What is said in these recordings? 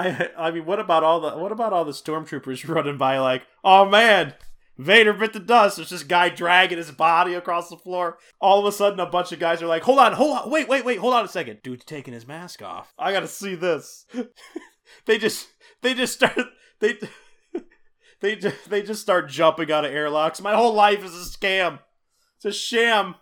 I I mean, what about all the what about all the stormtroopers running by like, oh man, Vader bit the dust. There's this guy dragging his body across the floor. All of a sudden, a bunch of guys are like, hold on, hold on, wait, wait, wait, hold on a second. Dude's taking his mask off. I gotta see this. they just they just start they they just they just start jumping out of airlocks. My whole life is a scam. It's a sham.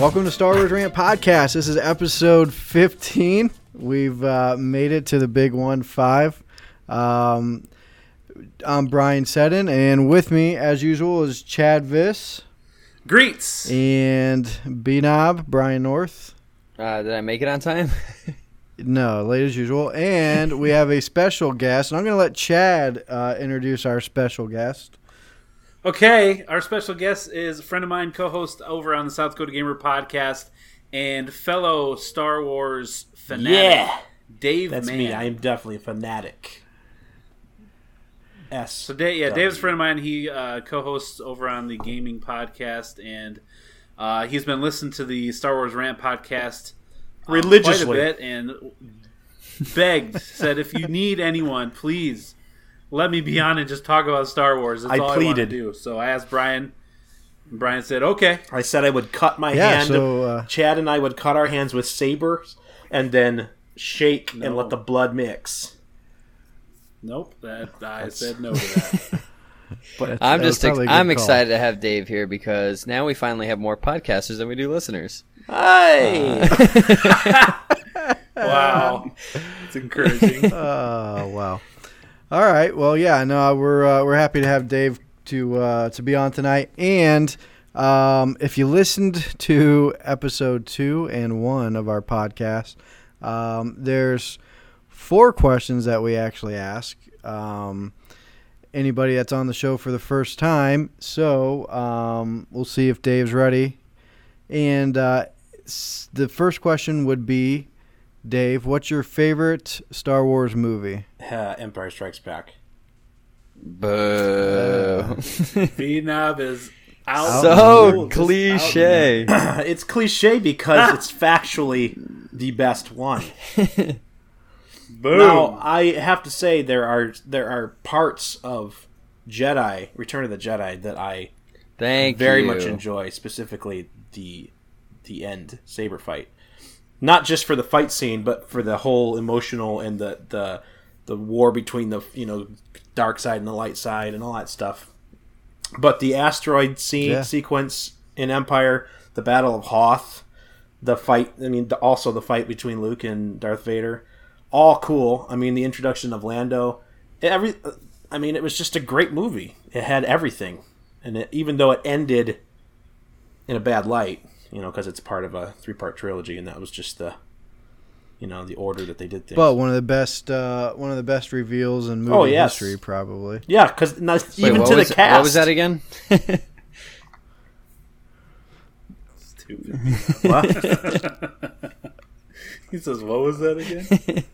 Welcome to Star Wars Rant Podcast. This is episode 15. We've uh, made it to the big one five. Um, I'm Brian Seddon, and with me, as usual, is Chad Viss Greets. and B Knob, Brian North. Uh, did I make it on time? No, late as usual. And we have a special guest, and I'm going to let Chad uh, introduce our special guest. Okay, our special guest is a friend of mine, co-host over on the South Dakota Gamer podcast, and fellow Star Wars fanatic, Yeah, Dave that's Mann. me. I am definitely a fanatic. S. So, Dave, yeah, W. Dave's a friend of mine. He uh, co-hosts over on the gaming podcast, and uh, he's been listening to the Star Wars Rant podcast um, Religiously. quite a bit, and begged, said, "If you need anyone, please let me be on and just talk about Star Wars." That's I all I want to pleaded. do. So I asked Brian. Brian said, "Okay." I said I would cut my Yeah, hand. so, uh, Chad and I would cut our hands with sabers and then shake and let the blood mix. Nope, that I said no to that. But I'm that just ex- probably a good I'm call. excited to have Dave here because now we finally have more podcasters than we do listeners. Hey, wow, it's encouraging. Oh wow! All right. Well, yeah. No, we're uh, we're happy to have Dave to uh, to be on tonight. And um, if you listened to episode two and one of our podcast, um, there's four questions that we actually ask. Um, anybody that's on the show for the first time. So um, we'll see if Dave's ready. And uh, the first question would be, Dave, what's your favorite Star Wars movie? uh, Empire Strikes Back. Boo. B Knob is out. Out. so Just out. cliche. it's cliche because it's factually the best one. Boom. Now, I have to say there are there are parts of Jedi Return of the Jedi that I Thank very you. much enjoy, specifically the the end saber fight. Not just for the fight scene, but for the whole emotional and the the the war between the you know dark side and the light side and all that stuff. But the asteroid scene Yeah. sequence in Empire, the Battle of Hoth, the fight. I mean, the, also the fight between Luke and Darth Vader, all cool. I mean, the introduction of Lando, every. I mean, it was just a great movie. It had everything, and it, even though it ended in a bad light, you know, because it's part of a three-part trilogy, and that was just the, you know, the order that they did things. But one of the best, uh, one of the best reveals in movie Oh, yes. history, probably. yeah, because Wait, even to was, the cast, What was that again? Stupid. What? he says, "What was that again?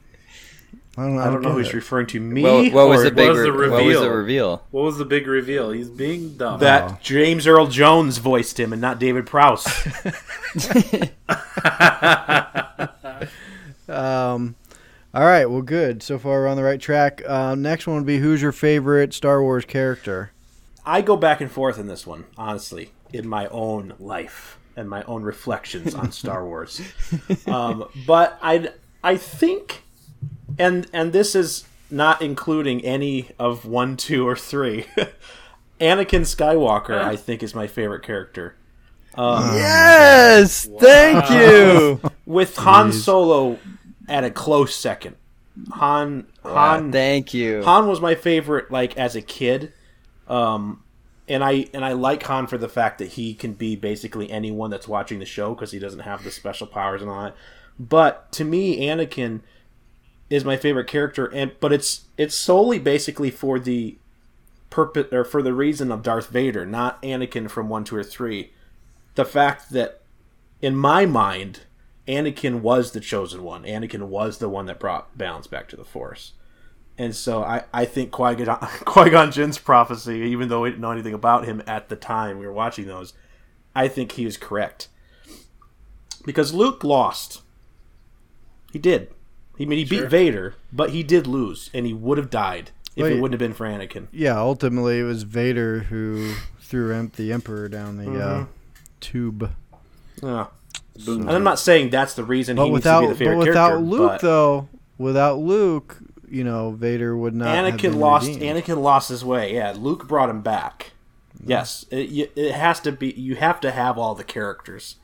I don't know. I don't know get who he's it. referring to. Me what, what was the big? was the re- what was the reveal? reveal? What was the big reveal? He's being dumb. that Oh. James Earl Jones voiced him and not David Prowse. Um, all right. Well, good. So far, we're on the right track. Uh, next one would be who's your favorite Star Wars character? I go back and forth in this one, honestly, in my own life and my own reflections on Star Wars. Um, but I, I think, and and this is not including any of one, two, or three. Anakin Skywalker, I think, is my favorite character. Yes, thank you. With Han Solo at a close second. Han, Han, thank you. Han was my favorite like as a kid. Um and I and I like Han for the fact that he can be basically anyone that's watching the show because he doesn't have the special powers and all that. But to me Anakin is my favorite character and but it's it's solely basically for the purpose or for the reason of Darth Vader, not Anakin from 1 2 or 3. The fact that in my mind Anakin was the chosen one. Anakin was the one that brought balance back to the Force. And so I, I think Qui Gon Jinn's prophecy, even though we didn't know anything about him at the time we were watching those, I think he is correct. Because Luke lost He did. I mean, he beat Vader, but he did lose, and he would have died if Wait. it wouldn't have been for Anakin. Yeah, ultimately it was Vader who threw the Emperor down the uh, Mm-hmm. tube. Yeah. Boom. And I'm not saying that's the reason But he without, needs to be the but without character. Luke, but though, without Luke, you know, Vader would not. have Anakin been lost. redeemed. Anakin lost his way. Yeah, Luke brought him back. Yes, it, it has to be. You have to have all the characters.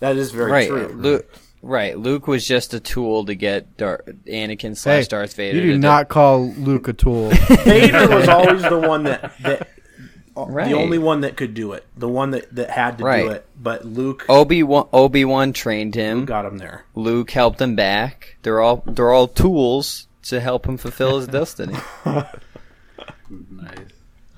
That is very right, true. Luke. Right, Luke was just a tool to get Dar- Anakin Hey, slash Darth Vader. you to do do- not call Luke a tool. Vader was always the one that that Right. the only one that could do it. The one that that had to Right. do it. But Luke Obi Wan Obi Wan trained him. got him there. Luke helped him back. They're all they're all tools to help him fulfill his destiny. Nice.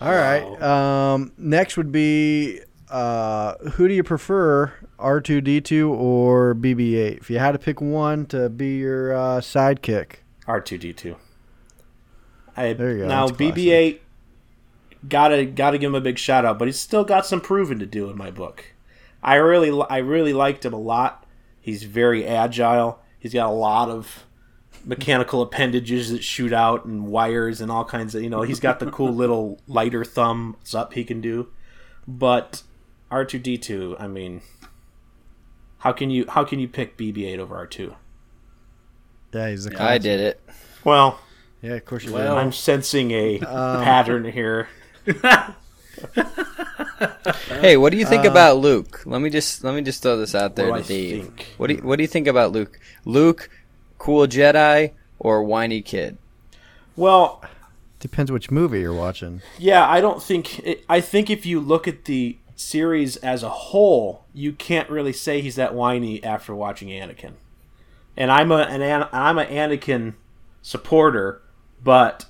All right. Um, next would be uh, who do you prefer, R two D two or BB eight? If you had to pick one to be your uh, sidekick, R two D two. I There you go, now. BB eight. Gotta gotta give him a big shout out, but he's still got some proving to do in my book. I really I really liked him a lot. He's very agile. He's got a lot of mechanical appendages that shoot out and wires and all kinds of you know he's got the cool little lighter thumbs up he can do but r2d2 i mean how can you how can you pick bb8 over r2 yeah, he's the. I did it. well Yeah, of course you Well- i'm sensing a Um, pattern here Hey, what do you Uh, think about Luke? Let me just let me just throw this out there What to I Dave. think? What do you, what do you think about Luke? Luke, cool Jedi or whiny kid? well. Depends which movie you're watching. Yeah, I don't think. It, I think if you look at the series as a whole, you can't really say he's that whiny after watching Anakin. And I'm a an, An- I'm an Anakin supporter, but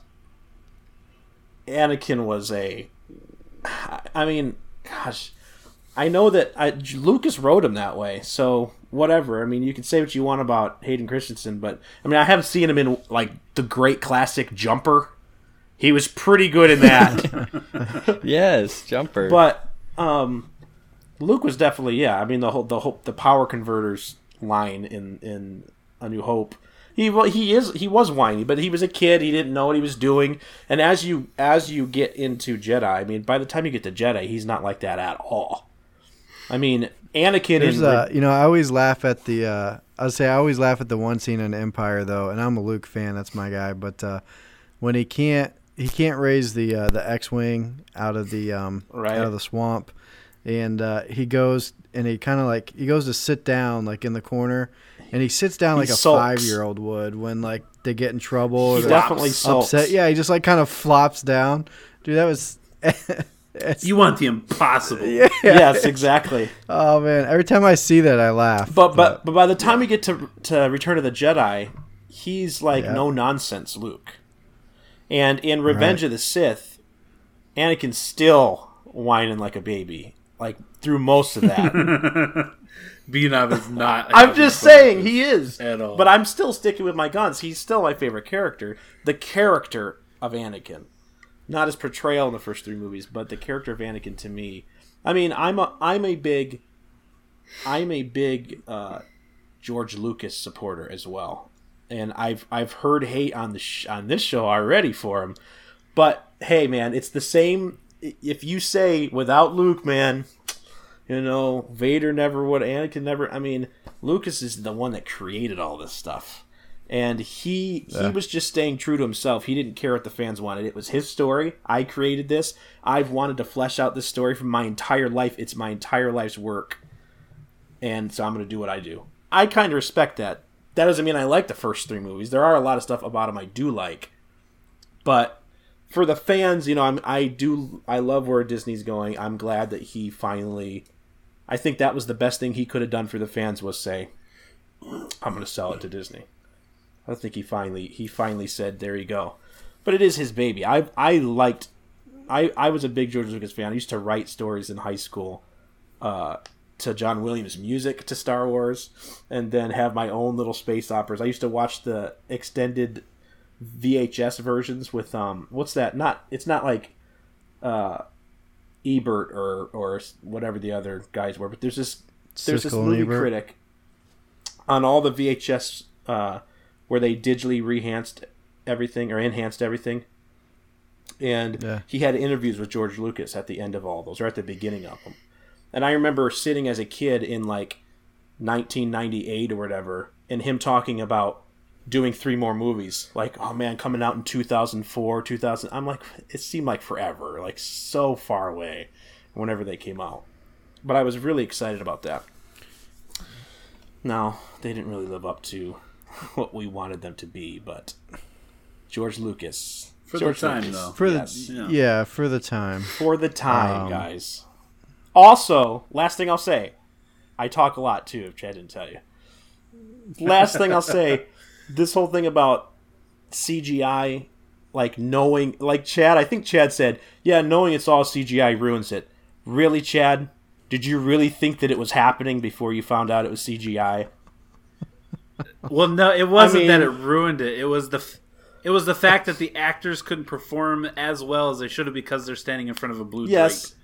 Anakin was a. I mean, gosh, I know that I, Lucas wrote him that way, so whatever. I mean, you can say what you want about Hayden Christensen, but I mean, I haven't seen him in like the great classic Jumper. He was pretty good in that. Yes, jumper. But um, Luke was definitely yeah. I mean the whole the whole the power converters line in in A New Hope. He well, he is he was whiny, but he was a kid. He didn't know what he was doing. And as you as you get into Jedi, I mean, by the time you get to Jedi, he's not like that at all. I mean, Anakin There's in uh, you know, I always laugh at the. Uh, I'd say I always laugh at the one scene in Empire though, and I'm a Luke fan. That's my guy. But uh, when he can't, he can't raise the uh, the X-wing out of the um, Right. out of the swamp, and uh, he goes and he kind of like he goes to sit down like in the corner, and he sits down He like a five year old would when like they get in trouble or he definitely sulks. upset. Yeah, he just like kind of flops down. Dude, that was. You want the impossible. yeah. yes, exactly. Oh man! Every time I see that, I laugh. But but but by the time we get to to Return of the Jedi, he's like Yeah. no nonsense Luke. And in Revenge Right. of the Sith, Anakin's still whining like a baby, like through most of that. Beanov is not. I'm just saying he is. At all. But I'm still sticking with my guns. He's still my favorite character. The character of Anakin. Not his portrayal in the first three movies, but the character of Anakin to me. I mean, I'm a I'm a big I'm a big uh, George Lucas supporter as well. And I've I've heard hate on the sh- on this show already for him. But hey man, it's the same if you say without Luke, man, you know, Vader never would, Anakin never. I mean, Lucas is the one that created all this stuff, and he he was just staying true to himself. He didn't care what the fans wanted. It was his story. I created this. I've wanted to flesh out this story for my entire life. It's my entire life's work, and so I'm going to do what I do. I kind of respect that. That doesn't mean I like the first three movies. There are a lot of stuff about them I do like, but for the fans, you know, I'm I do I love where Disney's going. I'm glad that he finally I think that was the best thing he could have done for the fans was say, I'm going to sell it to Disney. I think he finally he finally said, "There you go." But it is his baby. I I liked I I was a big George Lucas fan. I used to write stories in high school uh, to John Williams music to Star Wars, and then have my own little space operas. I used to watch the extended VHS versions with um what's that? Not it's not like uh Ebert or or whatever the other guys were, but there's this there's this Siskel and movie Ebert. critic on all the VHS uh, where they digitally rehanced everything or enhanced everything. And Yeah. he had interviews with George Lucas at the end of all those, or at the beginning of them. And I remember sitting as a kid in like 1998 or whatever, and him talking about doing three more movies. Like, oh man, coming out in 2004, 2000. I'm like, it seemed like forever, like so far away whenever they came out. But I was really excited about that. Now, they didn't really live up to what we wanted them to be, but George Lucas. For the time, Lucas, though. For yes. the Yeah. yeah. for the time. for the time, Um, guys. Also, last thing I'll say, I talk a lot too. If Chad didn't tell you. Last thing I'll say, this whole thing about CGI, like knowing, like Chad. I think Chad said, "Yeah, knowing it's all CGI ruins it." Really, Chad? Did you really think that it was happening before you found out it was CGI? Well, no, it wasn't I that it ruined it. It was the f- it was the fact that the actors couldn't perform as well as they should have because they're standing in front of a blue Yes, drape,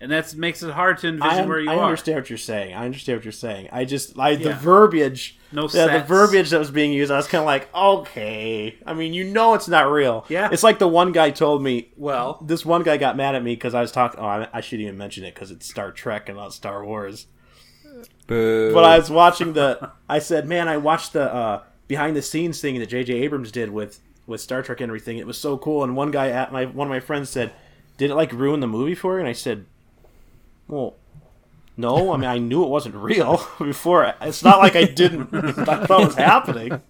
and that makes it hard to envision I, where you I are. I understand what you're saying. I understand what you're saying. I just, I the verbiage, No yeah, the verbiage that was being used. I was kind of like, okay. I mean, you know, it's not real. Yeah. it's like the one guy told me. Well, This one guy got mad at me because I was talking. Oh, I, I shouldn't even mention it because it's Star Trek and not Star Wars. Boo. But I was watching the. I said, man, I watched the uh, behind the scenes thing that J.J. Abrams did with with Star Trek and everything. It was so cool. And one guy at my one of my friends said, "Did it like ruin the movie for you?" And I said, "Well, no. I mean, I knew it wasn't real before. It's not like I didn't. I thought it was happening."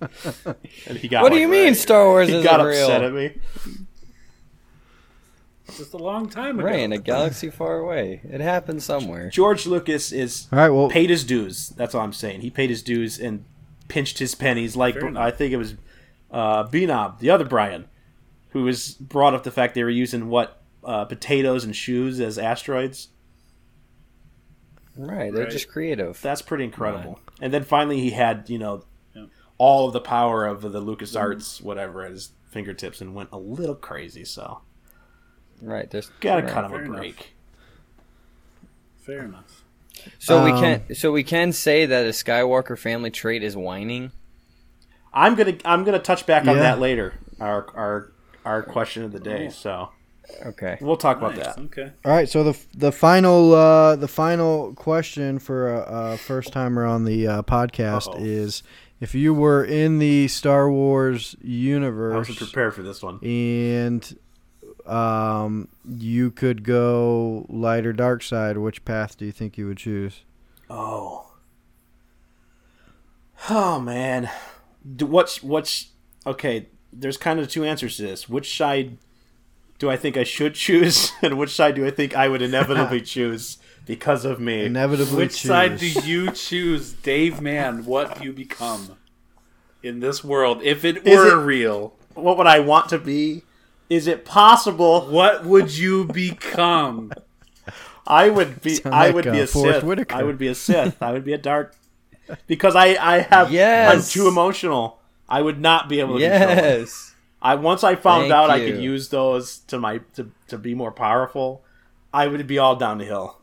And he got. What do you mean right. Star Wars He isn't got real? upset at me. just a long time ago. Right, in a galaxy far away. It happened somewhere. George Lucas is All right, well, paid his dues. That's all I'm saying. He paid his dues and pinched his pennies. Like Fair enough. I think it was uh, Benob, the other Brian, who was brought up the fact they were using what uh, potatoes and shoes as asteroids. Right, they're Right. just creative. That's pretty incredible. And then finally, he had you know Yeah. all of the power of the Lucas Arts whatever at his fingertips and went a little crazy. So Right, there's gotta right. cut him fair a enough. break. Fair enough. So we Um, can so we can say that a Skywalker family trait is whining. I'm gonna I'm gonna touch back on that later. Our our our question of the day. So Okay. we'll talk about Nice. that. Okay. All right, so the the final uh, the final question for a, a first timer on the uh, podcast Uh-oh. is if you were in the Star Wars I universe wasn't prepared for this one. and um, you could go light or dark side, which path do you think you would choose? Oh. Oh man. What's what's okay? There's kind of two answers to this. Which side do I think I should choose, and which side do I think I would inevitably choose because of me? Inevitably, Which choose. side do you choose, Dave? Man, what do you become in this world if it Is were it- real? what would I want to be? Is it possible What would you become? I would be? Sound I like, would be uh, a Forest Sith. Whitaker. I would be a Sith. I would be a dark because I I have Yes. I'm too emotional. I would not be able to control it. Yes. I once I found Thank out I could use those to my to, to be more powerful, I would be all down the hill.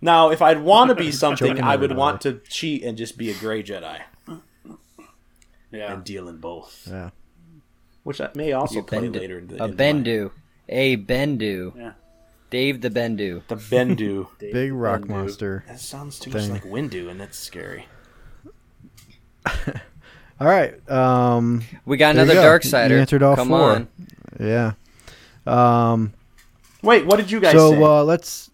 Now, if I'd want to be something, I would want to cheat and just be a gray Jedi Yeah. and deal in both, Yeah. which I may also You play Bendu. later in the A in my- Bendu. A Bendu. Yeah. Dave the Bendu. the Bendu. Big rock Bendu. monster. that sounds too much like Windu, and that's scary. All right. Um, We got another go. dark You sider. answered all Come four. on. yeah. Um, Wait, what did you guys so say? uh, let's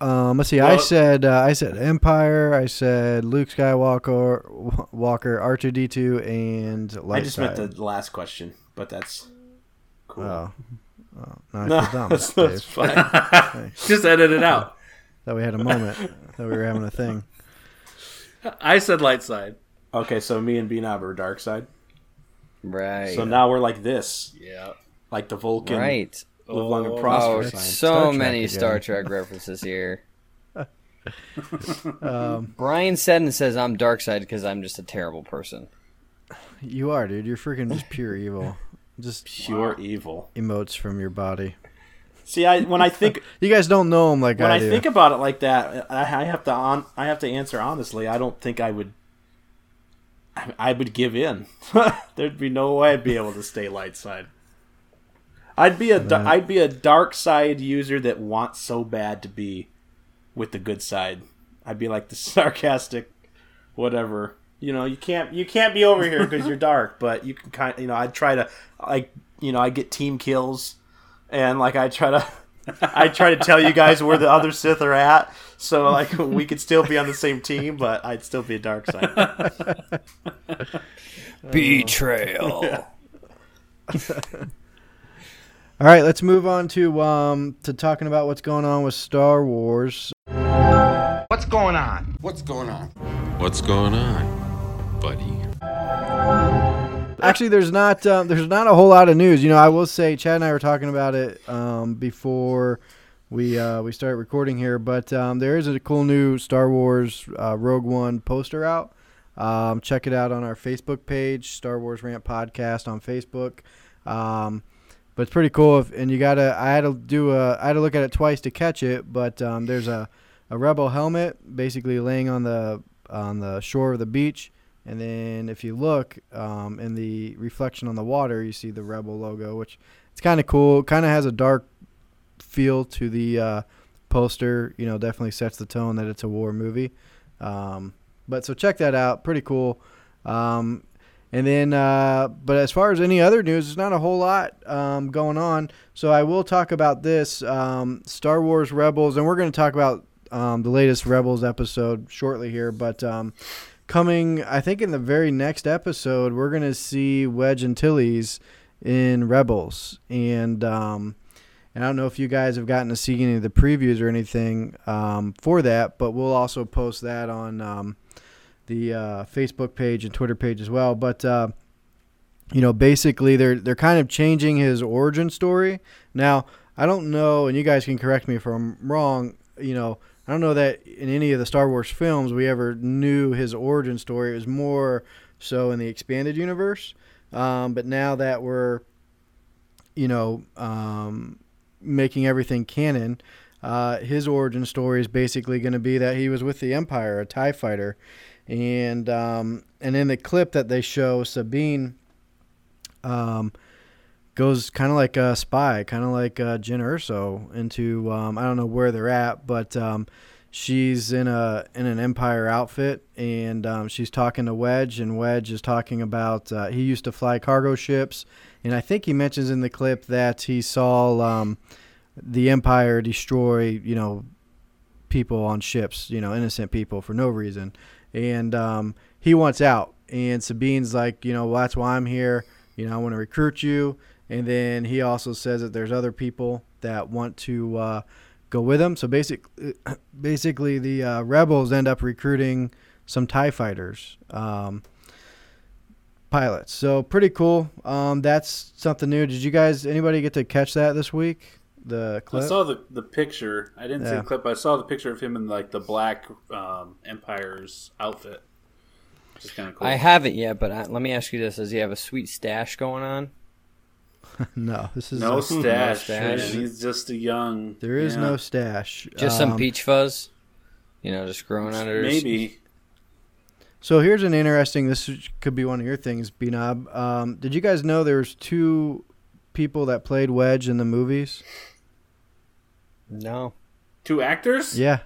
um, let's see. I said uh, I said Empire. I said Luke Skywalker, Walker, R two D two, and light I just side. meant the last question, but that's cool. Oh, oh no, no, dumb, that's, that's Dave. fine. Just edit it out. That we had a moment. that we were having a thing. I said light side. Okay, so me and Benob are dark side. Right. So now we're like this, Yeah. like the Vulcan. right. Live long and Oh, Oh, prosper sign. so Star many again. Star Trek references here. Um, Brian said and says I'm dark side because I'm just a terrible person. you are, dude. You're freaking just pure evil. Just Pure evil. emotes from your body. See, I when I think You guys don't know him like when I, I do. think about it like that, I, I have to on I have to answer honestly. I don't think I would. I, I would give in. There'd be no way I'd be able to stay light side. I'd be a. I'd be a dark side user that wants so bad to be with the good side. I'd be like the sarcastic, whatever. You know, you can't you can't be over here because you're dark, but you can kind. You know, I'd try to like you know I get team kills, and like I try to. I try to tell you guys where the other Sith are at, so like we could still be on the same team, but I'd still be a dark side. Betrayal. All right, let's move on to um to talking about what's going on with Star Wars. What's going on? What's going on? What's going on, buddy? Actually, there's not um, there's not a whole lot of news. You know, I will say Chad and I were talking about it um, before we uh, we started recording here, but um, there is a cool new Star Wars uh, Rogue One poster out. Um, check it out on our Facebook page, Star Wars Rant Podcast on Facebook. Um, but it's pretty cool. If, and you gotta, I had to do a, I had to look at it twice to catch it. But um, there's a, a rebel helmet basically laying on the on the shore of the beach, and then if you look um, in the reflection on the water, you see the rebel logo, which it's kind of cool. Kind of has a dark feel to the uh, poster. You know, definitely sets the tone that it's a war movie. Um, but so check that out. Pretty cool. Um, and then, uh, but as far as any other news, there's not a whole lot um, going on. So I will talk about this um, Star Wars Rebels, and we're going to talk about um, the latest Rebels episode shortly here. But um, coming, I think, in the very next episode, we're going to see Wedge Antilles in Rebels, and and I don't know if you guys have gotten to see any of the previews or anything um, for that, but we'll also post that on um, the uh, Facebook page and Twitter page as well. But uh, you know, basically, they're they're kind of changing his origin story. Now, I don't know, and you guys can correct me if I'm wrong. You know, I don't know that in any of the Star Wars films we ever knew his origin story. It was more so in the expanded universe. Um, but now that we're, you know, um, making everything canon, uh, his origin story is basically going to be that he was with the Empire, a Tie fighter, and um, and in the clip that they show, Sabine um, goes kind of like a spy, kind of like uh, Jyn Erso into um, I don't know where they're at, but um, she's in a in an Empire outfit, and um, she's talking to Wedge, and Wedge is talking about uh, he used to fly cargo ships, and I think he mentions in the clip that he saw um, the Empire destroy, you know, people on ships, you know, innocent people for no reason, and um, he wants out, and Sabine's like, you know, well, that's why I'm here, you know, I want to recruit you, and then he also says that there's other people that want to. Uh, go with him. So basically, basically the uh, rebels end up recruiting some Tie fighters, um, pilots. So pretty cool. Um, that's something new. Did you guys, anybody get to catch that this week? The clip. I saw the the picture. I didn't see the clip. But I saw the picture of him in like the black um, Empire's outfit. Which kind of cool. I haven't yet, but I, let me ask you this: Does he have a sweet stash going on? no, this is no a- stash. stash. man. He's just a young. there is yeah. no stash. Just some Um, peach fuzz, you know, just growing under his- Maybe. So here's an interesting. This could be one of your things, Bnob. Um, did you guys know there's two people that played Wedge in the movies? No, Two actors? Yeah,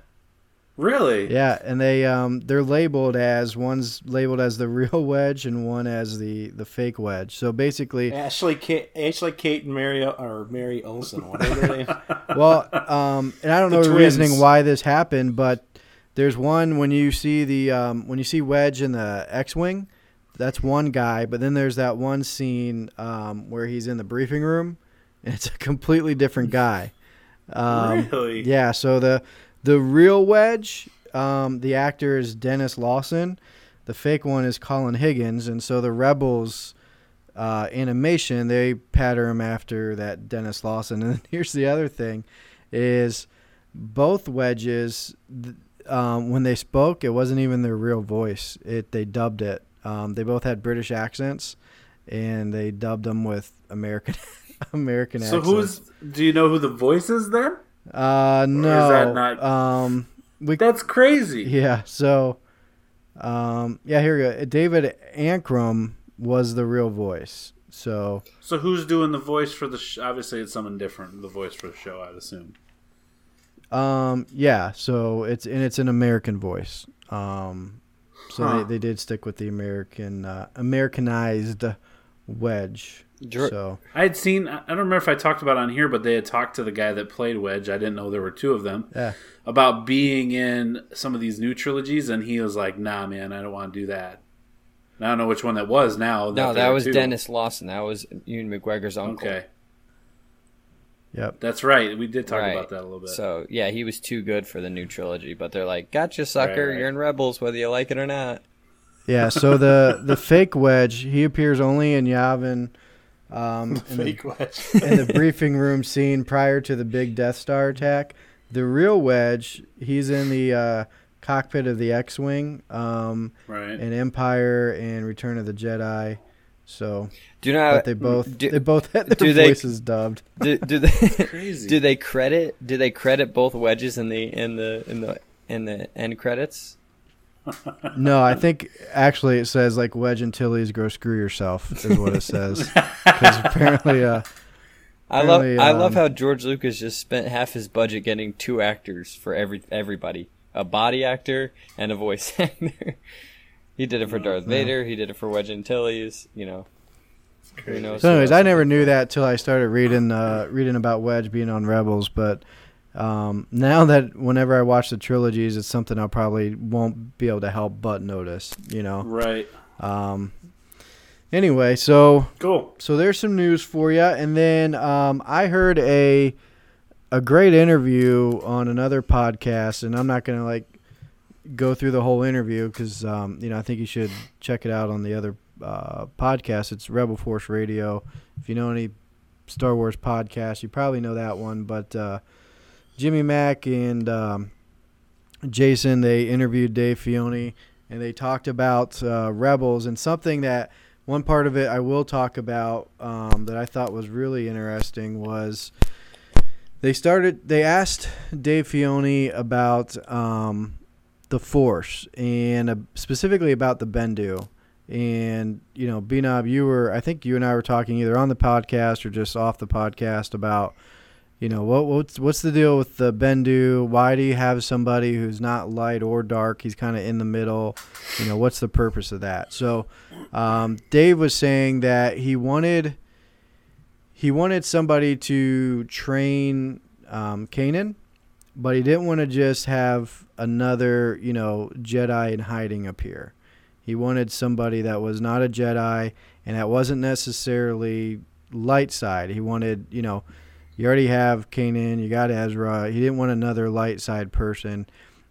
Really? Yeah, and they um they're labeled as one's labeled as the real wedge and one as the the fake wedge. So basically, Ashley, Kate, Ashley, Kate, and Mary or Mary Olsen, whatever their names. well, um, and I don't The know the reasoning why this happened, but there's one when you see the um when you see Wedge in the X-wing, that's one guy, but then there's that one scene um where he's in the briefing room, and it's a completely different guy. Um, really? Yeah, so the the real Wedge, um, the actor is Denis Lawson. The fake one is Colin Higgins, and so the Rebels uh, animation they pattern him after that Denis Lawson. And here's the other thing: is both Wedges th- um, when they spoke, it wasn't even their real voice. It they dubbed it. Um, they both had British accents, and they dubbed them with American American So accents. who's? Do you know who the voice is then? Uh, no. that not- Um, we That's crazy. yeah. So, Um, yeah, here we go. David Ankrum was the real voice. So So who's doing the voice for the? Sh- Obviously, it's someone different. The voice for the show, I'd assume. Um, yeah, so it's and it's an American voice. Um, so Huh. they, they did stick with the American uh, Americanized Wedge. Dr- So I had seen. I don't remember if I talked about it on here, but they had talked to the guy that played Wedge. I didn't know there were two of them. yeah, About being in some of these new trilogies, and he was like, "Nah, man, I don't want to do that." And I don't know which one that was now. no, there that was two. Denis Lawson. That was Ewan McGregor's uncle. Okay, yep. that's right. We did talk Right. about that a little bit. So yeah, he was too good for the new trilogy. But they're like, "Gotcha, sucker! Right, right. You're in Rebels, whether you like it or not." Yeah, so the the fake Wedge he appears only in Yavin. Um, in, the, wedge. in the briefing room scene prior to the big Death Star attack. The real Wedge, he's in the uh, cockpit of the X-wing, um, right. in Empire and Return of the Jedi. So, Do you know? How, they both do, they both had their do they- voices dubbed. do, do they Crazy. do they credit do they credit both wedges in the in the in the in the end credits? No, I think actually it says like Wedge Antilles "Go screw yourself" is what it says. Because apparently, uh, I love Apparently, I love um, how George Lucas just spent half his budget getting two actors for every everybody, a body actor and a voice actor. He did it for Darth Vader. He did it for Wedge Antilles. You know, who knows? so anyways, I never knew that till I started reading uh, reading about Wedge being on Rebels. But um, now that whenever I watch the trilogies, it's something I probably won't be able to help but notice. You know. right. Um, anyway, so Cool. so there's some news for you, and then um, I heard a a great interview on another podcast, and I'm not gonna like go through the whole interview because um, you know I think you should check it out on the other uh, podcast. It's Rebel Force Radio. If you know any Star Wars podcasts, you probably know that one. But uh, Jimmy Mack and um, Jason they interviewed Dave Filoni, and they talked about uh, Rebels and something that one part of it I will talk about um, that I thought was really interesting was they started they asked Dave Filoni about um, the Force and uh, specifically about the Bendu. And you know, Bnob, you were I think you and I were talking either on the podcast or just off the podcast about you know what what's what's the deal with the Bendu? Why do you have somebody who's not light or dark? He's kind of in the middle. You know, what's the purpose of that? So, um, Dave was saying that he wanted he wanted somebody to train um, Kanan, but he didn't want to just have another you know Jedi in hiding appear. He wanted somebody that was not a Jedi and that wasn't necessarily light side. He wanted you know you already have Kanan, you got Ezra. He didn't want another light side person,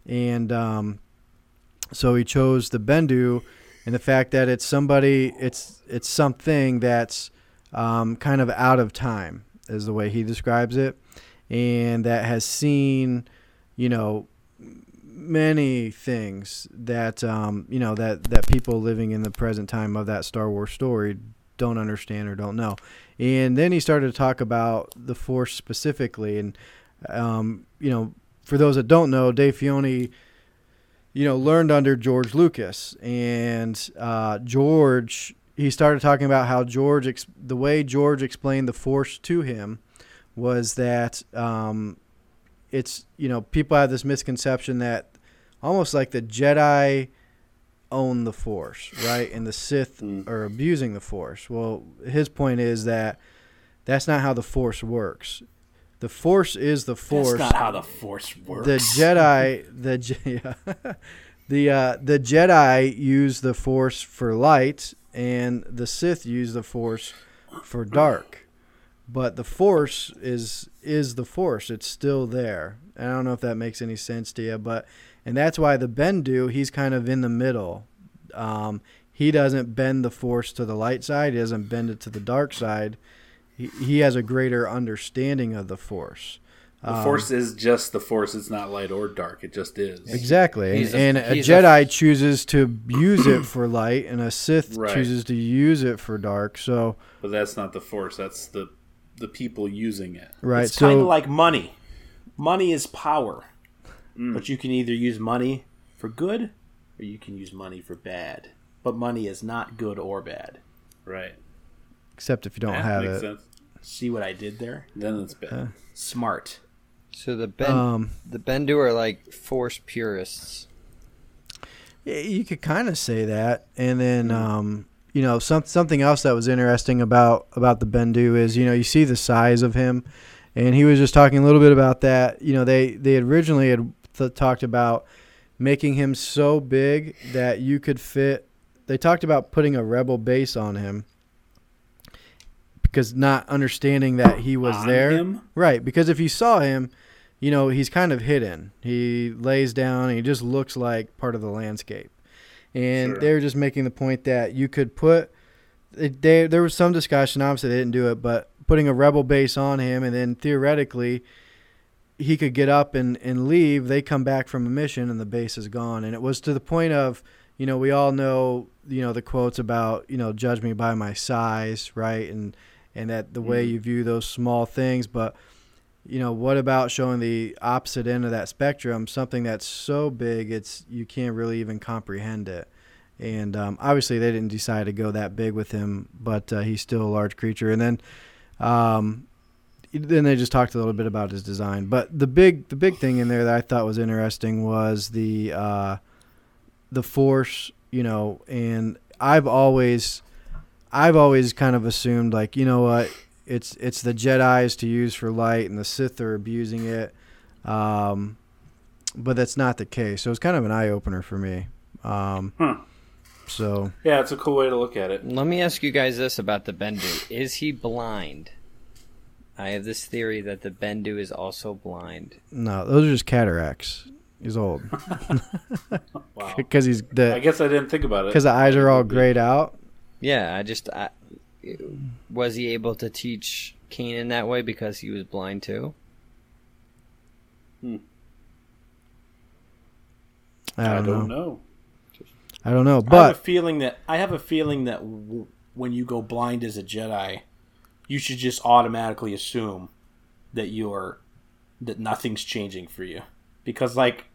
and um, so he chose the Bendu, and the fact that it's somebody, it's it's something that's um, kind of out of time, is the way he describes it, and that has seen, you know, many things that um, you know that that people living in the present time of that Star Wars story don't understand or don't know. And then he started to talk about the Force specifically, and um, you know, for those that don't know, Dave Filoni, you know, learned under George Lucas, and uh, George. He started talking about how George, ex- the way George explained the Force to him, was that um, it's you know people have this misconception that almost like the Jedi own the Force, right, and the Sith Mm. are abusing the Force. Well, his point is that that's not how the Force works. The Force is the Force. That's not how the Force works. the Jedi, the yeah. the uh, the Jedi use the Force for light, and the Sith use the Force for dark. But the Force is is the Force. It's still there. I don't know if that makes any sense to you, but and that's why the Bendu he's kind of in the middle. Um, he doesn't bend the Force to the light side. He doesn't bend it to the dark side. He, he has a greater understanding of the Force. The Um, Force is just the Force. It's not light or dark. It just is. Exactly. He's and, a- and a, Jedi chooses to use it for light, and a Sith Right. chooses to use it for dark. So, But that's not the Force. That's the the people using it. right. It's so, kind of like money. Money is power, Mm. but you can either use money for good or you can use money for bad. But money is not good or bad. Right. Except if you don't Yeah, have makes it. sense. See what I did there? Then it's bad. Smart. So the Ben Um, the Bendu are like force purists. You could kind of say that, and then um, you know some, something else that was interesting about about the Bendu is you know you see the size of him, and he was just talking a little bit about that. You know they they originally had th- talked about making him so big that you could fit. They talked about putting a rebel base on him because not understanding that he was On there. him? Right, because if you saw him, you know, he's kind of hidden. He lays down and he just looks like part of the landscape. And Sure. they were just making the point that you could put they, there was some discussion, obviously they didn't do it, but putting a rebel base on him and then theoretically he could get up and, and leave. They come back from a mission and the base is gone. And it was to the point of, you know, we all know, you know, the quotes about, you know, judge me by my size, right? And and that the way mm-hmm. you view those small things, but you know, what about showing the opposite end of that spectrum, something that's so big it's you can't really even comprehend it. And um, obviously, they didn't decide to go that big with him, but uh, he's still a large creature. And then, um, then they just talked a little bit about his design. But the big, the big thing in there that I thought was interesting was the uh, the force. You know, and I've always, I've always kind of assumed like, you know what, it's it's the Jedi's to use for light, and the Sith are abusing it. Um, but that's not the case. So it's kind of an eye opener for me. Um, Huh. So Yeah, it's a cool way to look at it. Let me ask you guys this about the Bendu. Is he blind? I have this theory that the Bendu is also blind. no, those are just cataracts. He's old Wow. because he's the. I guess I didn't think about it. because the eyes are all grayed out. Yeah, I just I, was he able to teach Kanan that way because he was blind too? I I don't, don't know. know. I don't know, but I have a but feeling that I have a feeling that w- when you go blind as a Jedi, you should just automatically assume that you're that nothing's changing for you because like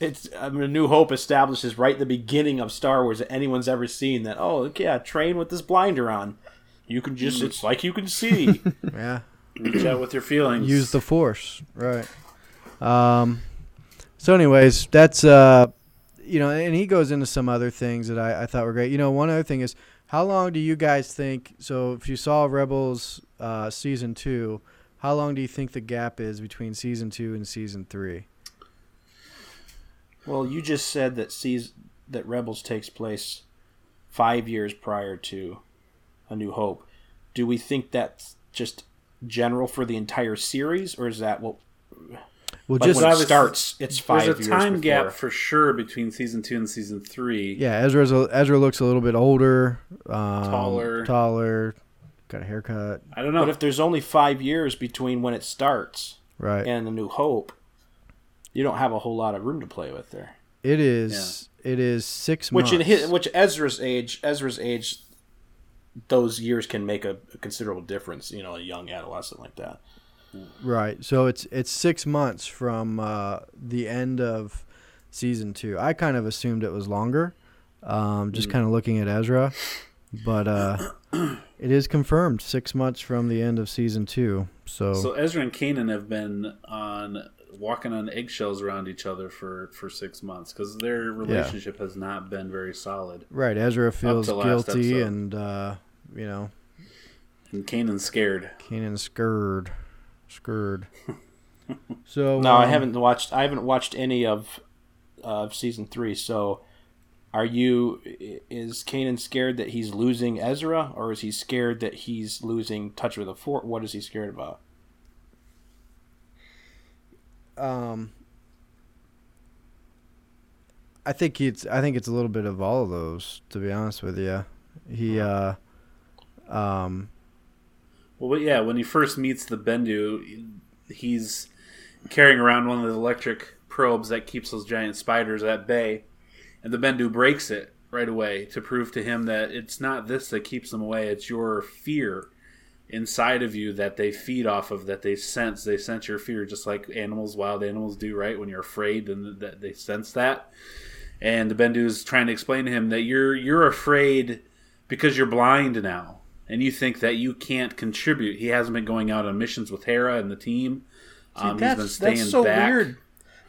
it's I mean, a New Hope establishes right at the beginning of Star Wars that anyone's ever seen that oh yeah train with this blinder on you can just it's like you can see yeah, Reach out with your feelings. use the force, right? Um. So, anyways, that's uh, you know, and he goes into some other things that I, I thought were great. You know, one other thing is how long do you guys think? So, if you saw Rebels uh, season two, how long do you think the gap is between season two and season three? Well you just said that sees that Rebels takes place five years prior to A New Hope do we think that's just general for the entire series or is that what Well, like just when it obviously- starts it's five There's a years time gap for sure between season two and season three. yeah, Ezra's a, Ezra looks a little bit older, um, Taller. taller, got a haircut, I don't know. But if there's only five years between when it starts right? and the New Hope, you don't have a whole lot of room to play with there. It is. It is six Which months. in his, which Ezra's age, Ezra's age, those years can make a, a considerable difference. You know, a young adolescent like that. Right. So it's it's six months from uh, the end of season two. I kind of assumed it was longer, um, just kind of looking at Ezra, but uh, it is confirmed six months from the end of season two. So, so Ezra and Kanan have been on walking on eggshells around each other for for six months because their relationship has not been very solid. right, Ezra feels guilty, episode. and uh, you know, And Kanan's scared. Kanan scared, scared. So No, I um, haven't watched. I haven't watched any of of season three. So, are you? Is Kanan scared that he's losing Ezra, or is he scared that he's losing touch with the fort? What is he scared about? Um, I think it's I think it's a little bit of all of those. To be honest with you, he uh, um, Well, but yeah, when he first meets the Bendu, he's carrying around one of the electric probes that keeps those giant spiders at bay, and the Bendu breaks it right away to prove to him that it's not this that keeps them away; it's your fear inside of you that they feed off of, that they sense. They sense your fear, just like animals, wild animals do, right? When you're afraid, and that they sense that. and the bendu is trying to explain to him that you're you're afraid because you're blind now, and you think that you can't contribute. He hasn't been going out on missions with Hera and the team. Um, he's been that's staying that's so back. weird.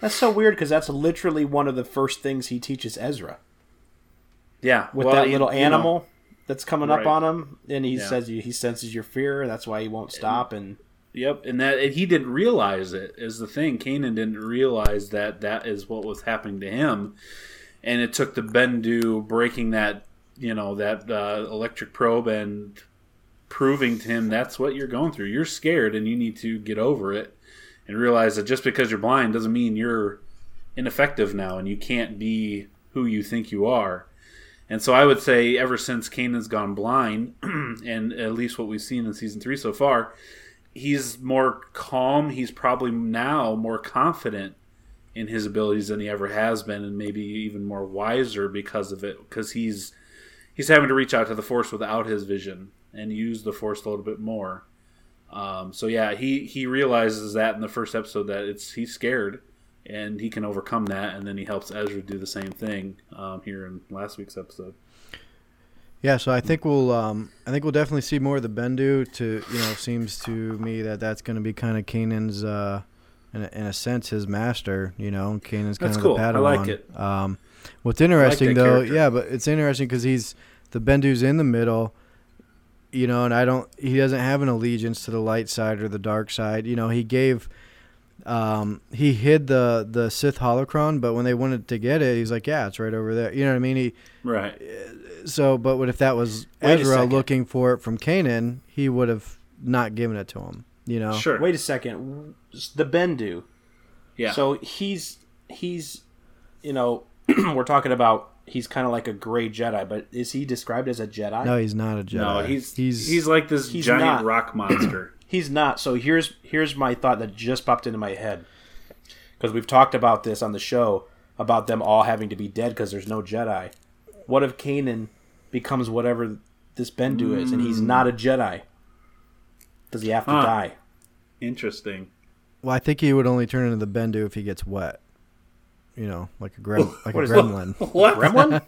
That's so weird because that's literally one of the first things he teaches Ezra Yeah, with well, that you- little you know, animal that's coming up on him, and he Yeah. says he senses your fear, and that's why he won't stop. And Yep, and that and he didn't realize it is the thing. Kanan didn't realize that that is what was happening to him, and it took the Bendu breaking that you know that uh, electric probe and proving to him that's what you're going through. You're scared, and you need to get over it and realize that just because you're blind doesn't mean you're ineffective now, and you can't be who you think you are. And so I would say, ever since Kanan's gone blind, and at least what we've seen in season three so far, he's more calm. He's probably now more confident in his abilities than he ever has been, and maybe even more wiser because of it. Because he's he's having to reach out to the Force without his vision and use the Force a little bit more. Um, so yeah, he he realizes that in the first episode that it's he's scared and he can overcome that, and then he helps Ezra do the same thing um, here in last week's episode. Yeah, so I think we'll um, I think we'll definitely see more of the Bendu. To you know, seems to me that that's going to be kind of Kanan's, uh, in, a, in a sense, his master. You know, Kanan's kind That's of cool. the I Padawan. like it. Um, what's interesting that though, character. yeah, but it's interesting because he's the Bendu's in the middle. You know, and I don't. He doesn't have an allegiance to the light side or the dark side. You know, he gave. Um, he hid the the Sith holocron, but when they wanted to get it, he's like, "Yeah, it's right over there." You know what I mean? He Right. so, but what if that was Wait Ezra looking for it from Kanan? He would have not given it to him. You know, Sure. wait a second, the Bendu. Yeah. So he's he's, you know, we're talking about he's kind of like a gray Jedi, but is he described as a Jedi? No, he's not a Jedi. no, he's he's he's like this he's giant not. rock monster. He's not. So here's here's my thought that just popped into my head because we've talked about this on the show about them all having to be dead because there's no Jedi. What if Kanan becomes whatever this Bendu is, and he's not a Jedi? Does he have to Huh. die? Interesting. well. I think he would only turn into the Bendu if he gets wet. You know, like a grem, like a What is- gremlin. What? Gremlin?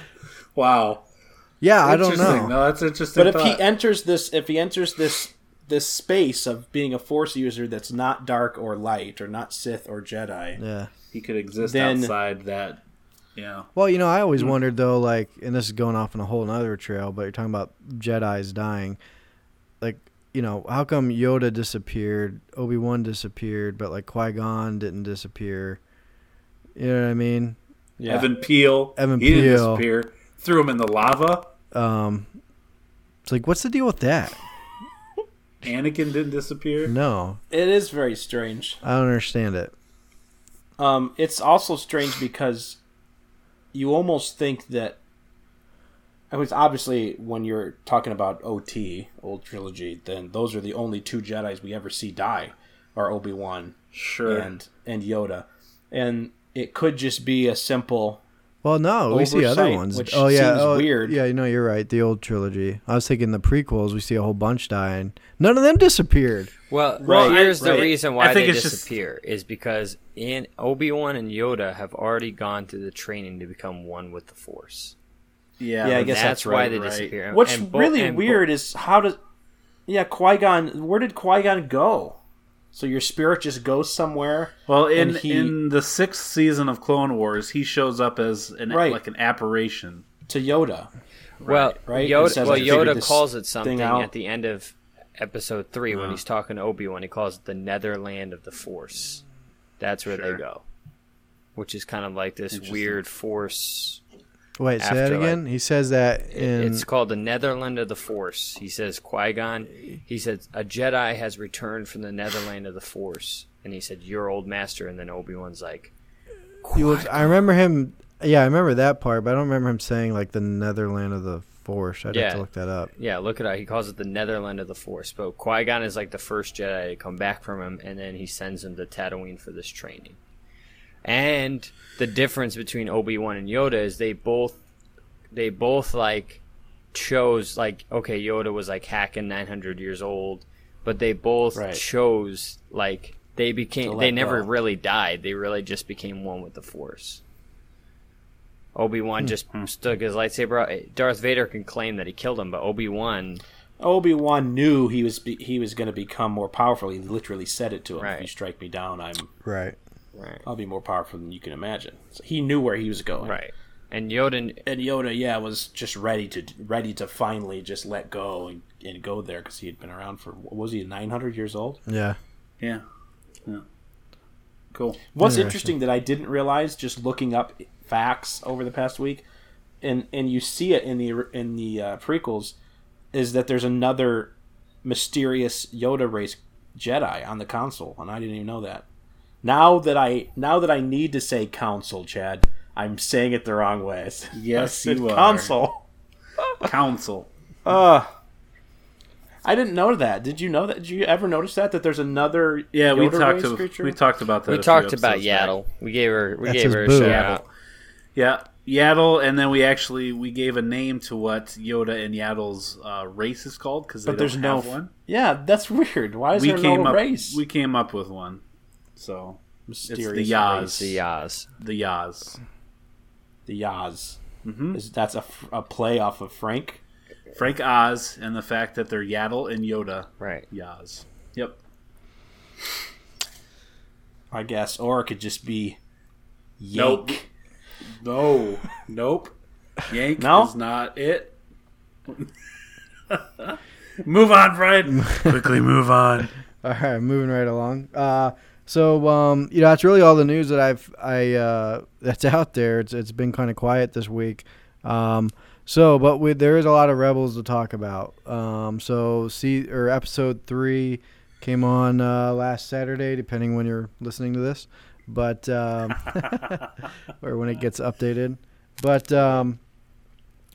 Wow. Yeah, I don't know. No, that's interesting. but if he enters this, if he enters this this space of being a Force user that's not dark or light or not Sith or Jedi, Yeah. he could exist then- outside that. Yeah. Well, you know, I always Hmm. wondered though, like, and this is going off on a whole other trail, but you're talking about Jedi's dying. Like, you know, how come Yoda disappeared, Obi Wan disappeared, but like Qui Gon didn't disappear? You know what I mean? yeah. Evan Peel. Evan he didn't Peel. disappear. Threw him in the lava. Um, it's like, what's the deal with that? Anakin didn't disappear. No, it is very strange. I don't understand it. Um, it's also strange because you almost think that. I was obviously when you're talking about OT old trilogy, then those are the only two Jedi's we ever see die, are Obi Wan Sure. and and Yoda, and it could just be a simple. Well, no, we see other ones. which oh yeah, seems oh, weird. Yeah, you know, you're right. The old trilogy. I was thinking the prequels. We see a whole bunch die, and none of them disappeared. Well, Right, here's the right. reason I why think they it's just- disappear is because in Obi Wan and Yoda have already gone through the training to become one with the Force. yeah. Yeah, I guess that's, that's why right, they right. disappear. What's bo- really and bo- weird is how does, yeah, Qui Gon. Where did Qui Gon go? So your spirit just goes somewhere. Well, in he- in the sixth season of Clone Wars, he shows up as an Right. like an apparition. to Yoda. well, right? Yoda, says, well, Yoda calls it something at the end of episode three when Uh. he's talking to Obi Wan. He calls it the Netherland of the Force. That's where Sure. they go, which is kind of like this weird Force. Wait, say that again. He says that in. It's called the Netherland of the Force. He says Qui Gon. He says a Jedi has returned from the Netherland of the Force, and he said your old master. And then Obi Wan's like, He was, I remember him. Yeah, I remember that part, but I don't remember him saying like the Netherland of the Force. I'd have to look that up. Yeah, look it up. He calls it the Netherland of the Force. But Qui Gon is like the first Jedi to come back from him, and then he sends him to Tatooine for this training. And the difference between Obi Wan and Yoda is they both, they both like chose like okay, Yoda was like hacking nine hundred years old, but they both Right. chose like they became they never go. really died. They really just became one with the Force. Obi Wan Hmm. just stuck his lightsaber. out. Darth Vader can claim that he killed him, but Obi Wan, Obi Wan knew he was be- he was going to become more powerful. He literally said it to him: "If you strike me down, I'm Right. Right, I'll be more powerful than you can imagine." So he knew where he was going. right, and Yoda, And Yoda, yeah, was just ready to ready to finally just let go and, and go there because he had been around for what was he nine hundred years old? Yeah. Yeah. Yeah. Cool. What's Interesting. interesting that I didn't realize just looking up facts over the past week, and and you see it in the in the uh, prequels, is that there's another mysterious Yoda race Jedi on the console, and I didn't even know that. Now that I now that I need to say council, Chad, I'm saying it the wrong way. Yes, I said you are. console. Council. Uh I didn't know that. Did you know that? Did you ever notice that that there's another Yeah, we talked to, creature? we talked about that. we talked about episodes back. Yaddle. We gave her we That's gave her a boo. shout Yaddle. out. Yeah, Yaddle, and then we actually we gave a name to what Yoda and Yaddle's uh, race is called because But there's don't no have one. Yeah, that's weird. Why is We there came no up. race? We came up with one. So Mysterious the Yaz. race. The Yaz. the Yaz. The Yaz. hmm Is that's a, f- a play off of Frank? Frank Oz and the fact that they're Yaddle and Yoda. Right. Yaz. Yep. I guess, or it could just be Nope. Yank. No. Nope. Yank No? is not it. move on, Brian. Quickly move on. All right, moving right along. Uh, so um, you know, that's really all the news that I've I uh, that's out there. It's it's been kind of quiet this week. Um, so, but we, there is a lot of rebels to talk about. Um, so see or episode three came on uh, last Saturday, depending when you're listening to this, but um, or when it gets updated. But um,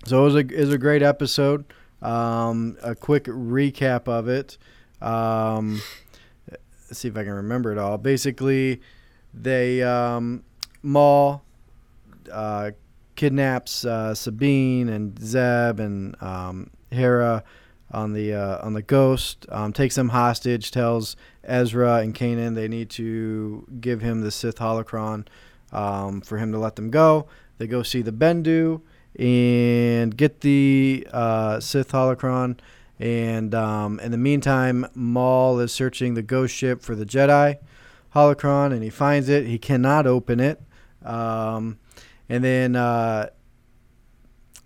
so it was a it was a great episode. Um, a quick recap of it. See if I can remember it all. Basically, they um, Maul uh, kidnaps uh, Sabine and Zeb and um, Hera on the uh, on the Ghost. Um, takes them hostage. Tells Ezra and Kanan they need to give him the Sith holocron um, for him to let them go. They go see the Bendu and get the uh, Sith holocron. And um, in the meantime, Maul is searching the ghost ship for the Jedi holocron, and he finds it. He cannot open it. Um, and then uh,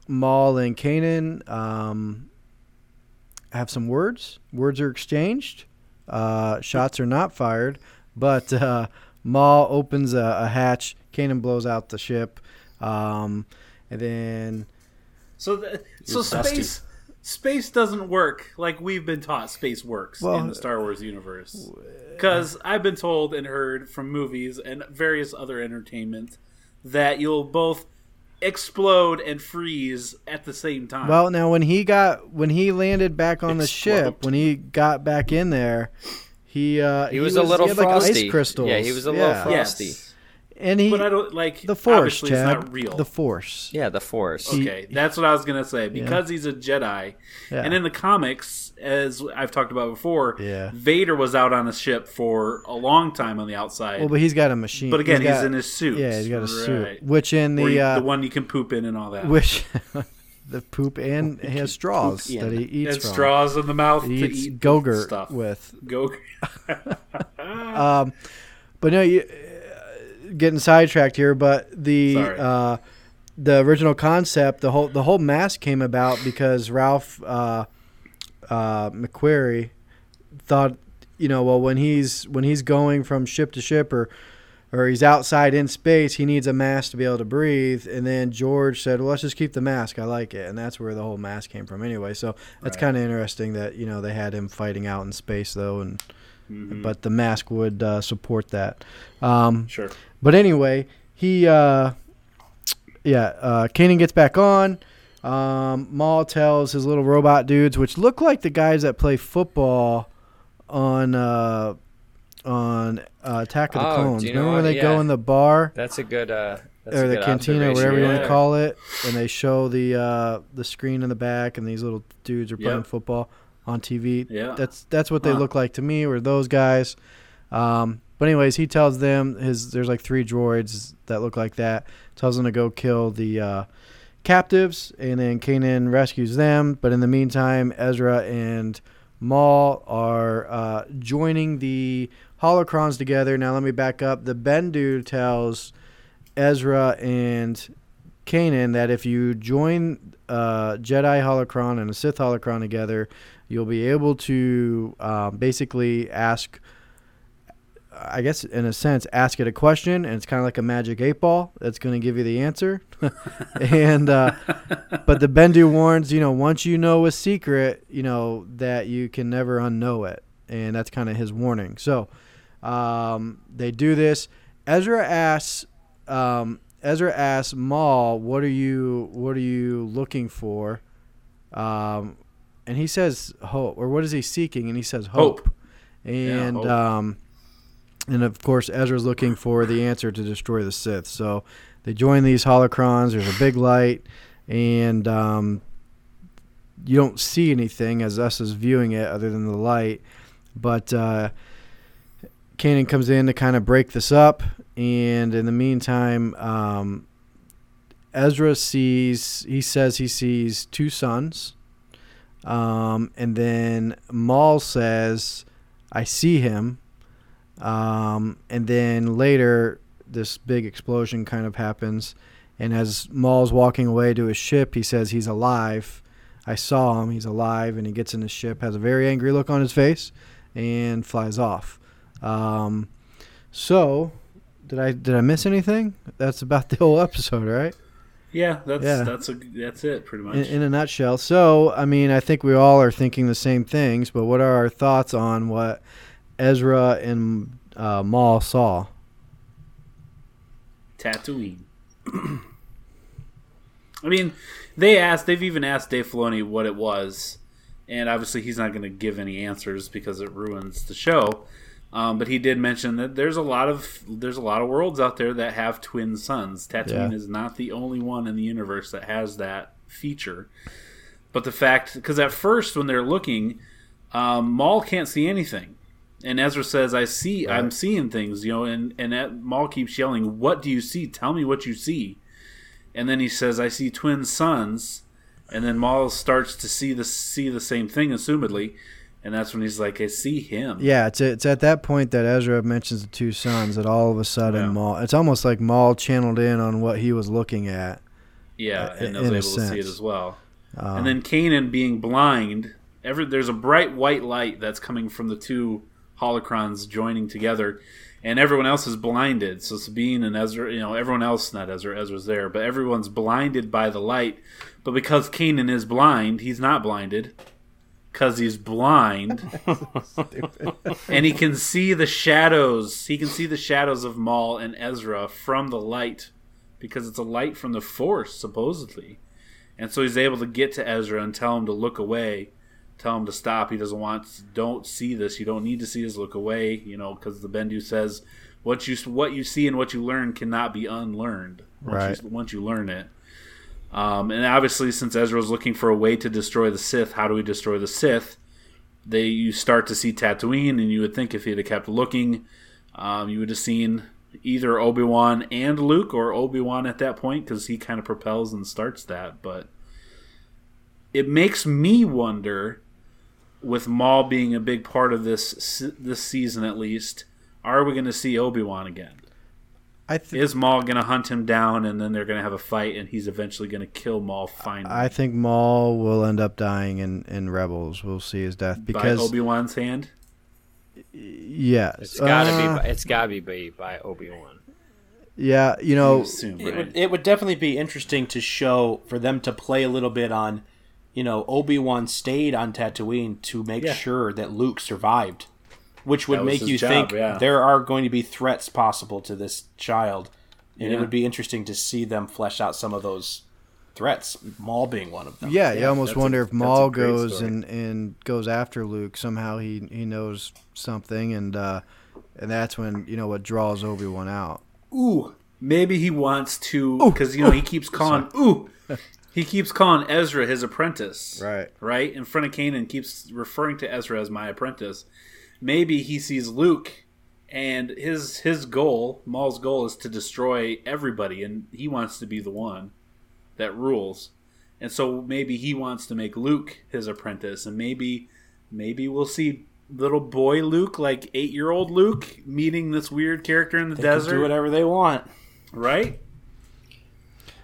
Maul and Kanan um, have some words. Words are exchanged. Uh, shots are not fired, but uh, Maul opens a, a hatch. Kanan blows out the ship, um, and then So, the, so You're dusty. space space doesn't work like we've been taught space works Well, in the Star Wars universe. Because I've been told and heard from movies and various other entertainment that you'll both explode and freeze at the same time. Well, now when he got when he landed back on the ship, when he got back in there, he uh, He was a little he had, like, frosty. ice crystals. Yeah, he was a little Yeah. frosty. yes, and he but I don't like the force, Obviously, Chad. it's not real. The force. Yeah, the Force. Okay, that's what I was gonna say. Because he's a Jedi, Yeah. and in the comics, as I've talked about before, Yeah. Vader was out on a ship for a long time on the outside. Well, but he's got a machine. but again, he's, got- in his suit. Yeah, he's got a Right. suit, which in the you- uh, the one you can poop in and all that. which the poop and he has straws poop that he eats and from. straws in the mouth He to eats eat Gogurt stuff. with. Go. Um, but no, you getting sidetracked here. But the uh, the original concept, the whole the whole mask came about because Ralph uh, uh, McQuarrie thought, you know, well when he's when he's going from ship to ship or or he's outside in space, he needs a mask to be able to breathe. And then George said, "Well, let's just keep the mask. I like it." And that's where the whole mask came from, anyway. So that's Right. kind of interesting that you know they had him fighting out in space though, and Mhm. but the mask would uh, support that. Um, Sure. but anyway, he, uh, yeah, uh, Kanan gets back on. Um, Maul tells his little robot dudes, which look like the guys that play football on uh, on uh, Attack of the Oh, Clones. do you know Remember when what? they go in the bar That's a good. Uh, that's or the cantina, observation. whatever you want to call it, and they show the uh, the screen in the back, and these little dudes are playing Yep. football on TV. Yeah. That's that's what they Huh. look like to me, or those guys. Um, but anyways, he tells them his there's like three droids that look like that. Tells them to go kill the uh, captives, and then Kanan rescues them. But in the meantime, Ezra and Maul are uh, joining the holocrons together. Now let me back up. The Bendu tells Ezra and Kanan that if you join uh, Jedi holocron and a Sith holocron together, you'll be able to um, basically ask. I guess in a sense, ask it a question, and it's kind of like a magic eight ball that's going to give you the answer. and uh, but the Bendu warns, you know, once you know a secret, you know that you can never unknow it, and that's kind of his warning. So um, they do this. Ezra asks, um, Ezra asks Maul, "What are you, what are you looking for?" Um, and he says hope, or what is he seeking? And he says hope. Hope. And hope. um, and of course Ezra's looking for the answer to destroy the Sith. So they join these holocrons. There's a big light, and um, you don't see anything as us is viewing it other than the light. But uh, Kanan comes in to kind of break this up, and in the meantime, um, Ezra sees. He says he sees two suns, um, and then Maul says, "I see him." Um, and then later, this big explosion kind of happens, and as Maul's walking away to his ship, he says he's alive. I saw him. He's alive, and he gets in his ship, has a very angry look on his face, and flies off. Um, so, did I did I miss anything? That's about the whole episode, right? Yeah, that's Yeah. that's a that's it pretty much. In, in a nutshell. So, I mean, I think we all are thinking the same things, but what are our thoughts on what Ezra and uh, Maul saw? Tatooine. I mean, they asked. They've even asked Dave Filoni what it was, and obviously he's not going to give any answers because it ruins the show. Um, but he did mention that there's a lot of there's a lot of worlds out there that have twin suns. Tatooine Yeah. is not the only one in the universe that has that feature. But the fact, because at first when they're looking, um, Maul can't see anything, and Ezra says, "I see, I'm seeing things," you know, and and that Maul keeps yelling, "What do you see? Tell me what you see." And then he says, "I see twin suns," and then Maul starts to see the see the same thing, assumedly, and that's when he's like, "I see him." Yeah, it's it's at that point that Ezra mentions the two suns that all of a sudden Yeah. Maul. It's almost like Maul channeled in on what he was looking at. Yeah, Uh, and in was a able to see it sense. as well. Um, and then Kanan being blind. Every there's a bright white light that's coming from the two holocrons joining together, and everyone else is blinded. So Sabine and Ezra, you know, everyone else, not Ezra, Ezra's there, but everyone's blinded by the light. But because Kanan is blind, he's not blinded. Because he's blind, and he can see the shadows. He can see the shadows of Maul and Ezra from the light, because it's a light from the Force, supposedly. And so he's able to get to Ezra and tell him to look away, tell him to stop. He doesn't want, don't see this. You don't need to see this. Look away. You know, because the Bendu says, what you what you see and what you learn cannot be unlearned. Once Right. You, once you learn it. Um, and obviously, since Ezra's looking for a way to destroy the Sith, how do we destroy the Sith? They you start to see Tatooine, and you would think if he'd have kept looking, um, you would have seen either Obi Wan and Luke, or Obi Wan at that point, because he kind of propels and starts that. But it makes me wonder, with Maul being a big part of this this season at least, are we going to see Obi Wan again? I th- Is Maul going to hunt him down, and then they're going to have a fight, and he's eventually going to kill Maul finally I think Maul will end up dying in, in Rebels. We'll see his death because Obi Wan's hand? yes, It's gotta Uh, be. By, it's gotta be by, by Obi Wan. yeah. You I know, assume, It would it would definitely be interesting to show for them to play a little bit on, you know, Obi Wan stayed on Tatooine to make Yeah. sure that Luke survived, which would make you job, think yeah. there are going to be threats possible to this child, and it would be interesting to see them flesh out some of those threats. Maul being one of them. yeah, you Yeah, almost that's a- wonder if that's Maul goes story. and, and goes after Luke somehow. He he knows something, and uh, and that's when you know what draws Obi Wan out. ooh, maybe he wants to because you know he keeps calling ooh, he keeps calling Ezra his apprentice, Right. Right in front of Kanan, keeps referring to Ezra as my apprentice. Maybe he sees Luke and his his goal, Maul's goal, is to destroy everybody, and he wants to be the one that rules. And so maybe he wants to make Luke his apprentice, and maybe maybe we'll see little boy Luke, like eight year old Luke, meeting this weird character in the They can desert, do whatever they want, right?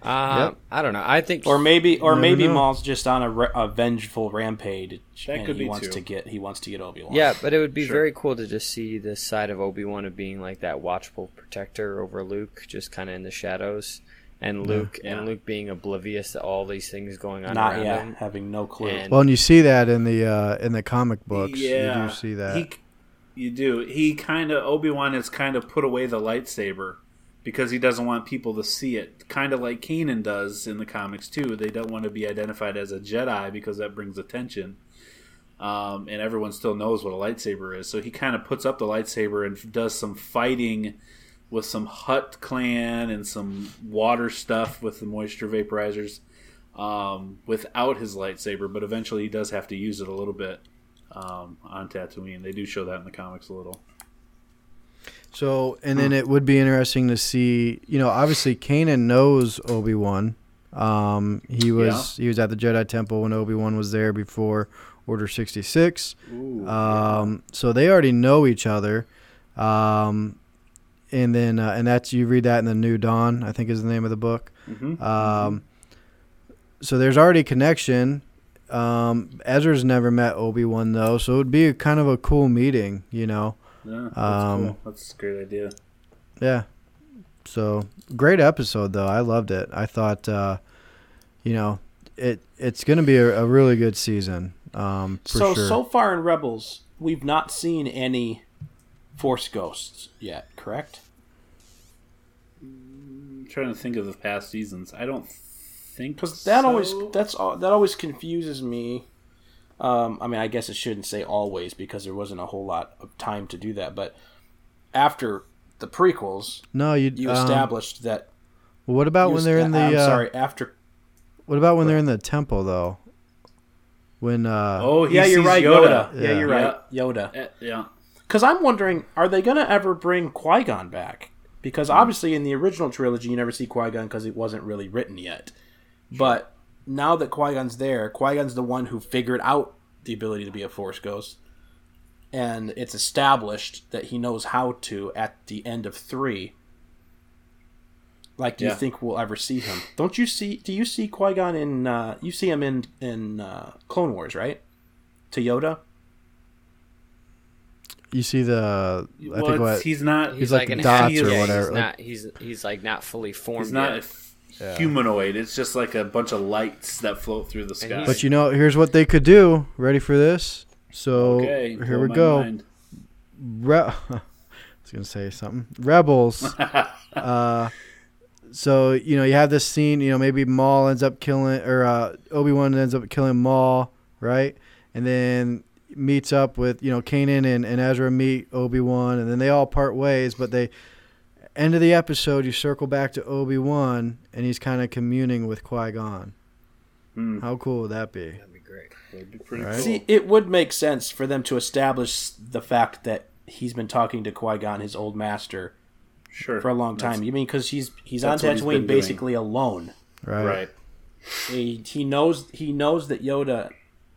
Uh, Yep. I don't know. I think or maybe, or maybe know. Maul's just on a, re- a vengeful rampage, That and could he be wants too. to get he wants to get Obi Wan. Yeah, but it would be Sure. very cool to just see this side of Obi Wan of being like that watchful protector over Luke, just kind of in the shadows, and Luke Yeah. and Luke being oblivious to all these things going on not around yeah, him. having no clue. And- Well, and you see that in the uh, in the comic books. Yeah, You do see that. He, you do. He kind of Obi Wan has kind of put away the lightsaber because he doesn't want people to see it. Kind of like Kanan does in the comics too. They don't want to be identified as a Jedi because that brings attention. Um, and everyone still knows what a lightsaber is. So he kind of puts up the lightsaber and does some fighting with some Hutt clan and some water stuff with the moisture vaporizers um, without his lightsaber. But eventually he does have to use it a little bit um, on Tatooine. They do show that in the comics a little. So, and then it would be interesting to see. You know, obviously, Kanan knows Obi Wan. Um, he was he was at the Jedi Temple when Obi Wan was there before Order sixty six. Um, so they already know each other. Um, and then uh, and that's you read that in the New Dawn, I think is the name of the book. Mhm. Um, so there's already a connection. Um, Ezra's never met Obi Wan though, so it would be a kind of a cool meeting, you know. Yeah, that's um, cool. That's a great idea. Yeah. So great episode though. I loved it. I thought, uh, you know, it it's gonna be a, a really good season. Um, for so sure. so far in Rebels, we've not seen any Force ghosts yet. Correct? I'm trying to think of the past seasons. I don't think Because that so. always that's all that always confuses me. Um, I mean, I guess it shouldn't say always because there wasn't a whole lot of time to do that. But after the prequels, no, you you um, established that. What about you when they're in the? I'm uh, sorry. After What about when they're in the temple though? When uh, Oh, he yeah, you're right, Yoda. Yoda. Yeah, you're right, Yoda. Eh, yeah. Because I'm wondering, are they going to ever bring Qui Gon back? Because obviously, in the original trilogy, you never see Qui Gon because it wasn't really written yet. But now that Qui Gon's there, Qui Gon's the one who figured out the ability to be a Force ghost, and it's established that he knows how to at the end of three. Like, do Yeah. you think we'll ever see him? Don't you see? Do you see Qui Gon in? Uh, you see him in in uh, Clone Wars, right? To Yoda. you see the, I Well, think what he's not. He's like an dots half- or yeah, whatever, He's like- not. He's he's like not fully formed. He's not yet. F- humanoid. It's just like a bunch of lights that float through the sky. But you know, here's what they could do. Ready for this? So okay, here we go. Re- I was gonna say something. Rebels. uh, so you know you have this scene. You know maybe Maul ends up killing, or uh, Obi Wan ends up killing Maul, right? And then meets up with you know Kanan and, and Ezra meet Obi Wan, and then they all part ways. But they end of the episode, you circle back to Obi Wan, and he's kind of communing with Qui Gon. Hmm. How cool would that be? That'd be great. That'd be pretty Right. cool. See, it would make sense for them to establish the fact that he's been talking to Qui Gon, his old master, sure. for a long That's- time. You mean because he's he's on that's what he's Tatooine doing. basically alone. Right. Right. He, he knows he knows that Yoda,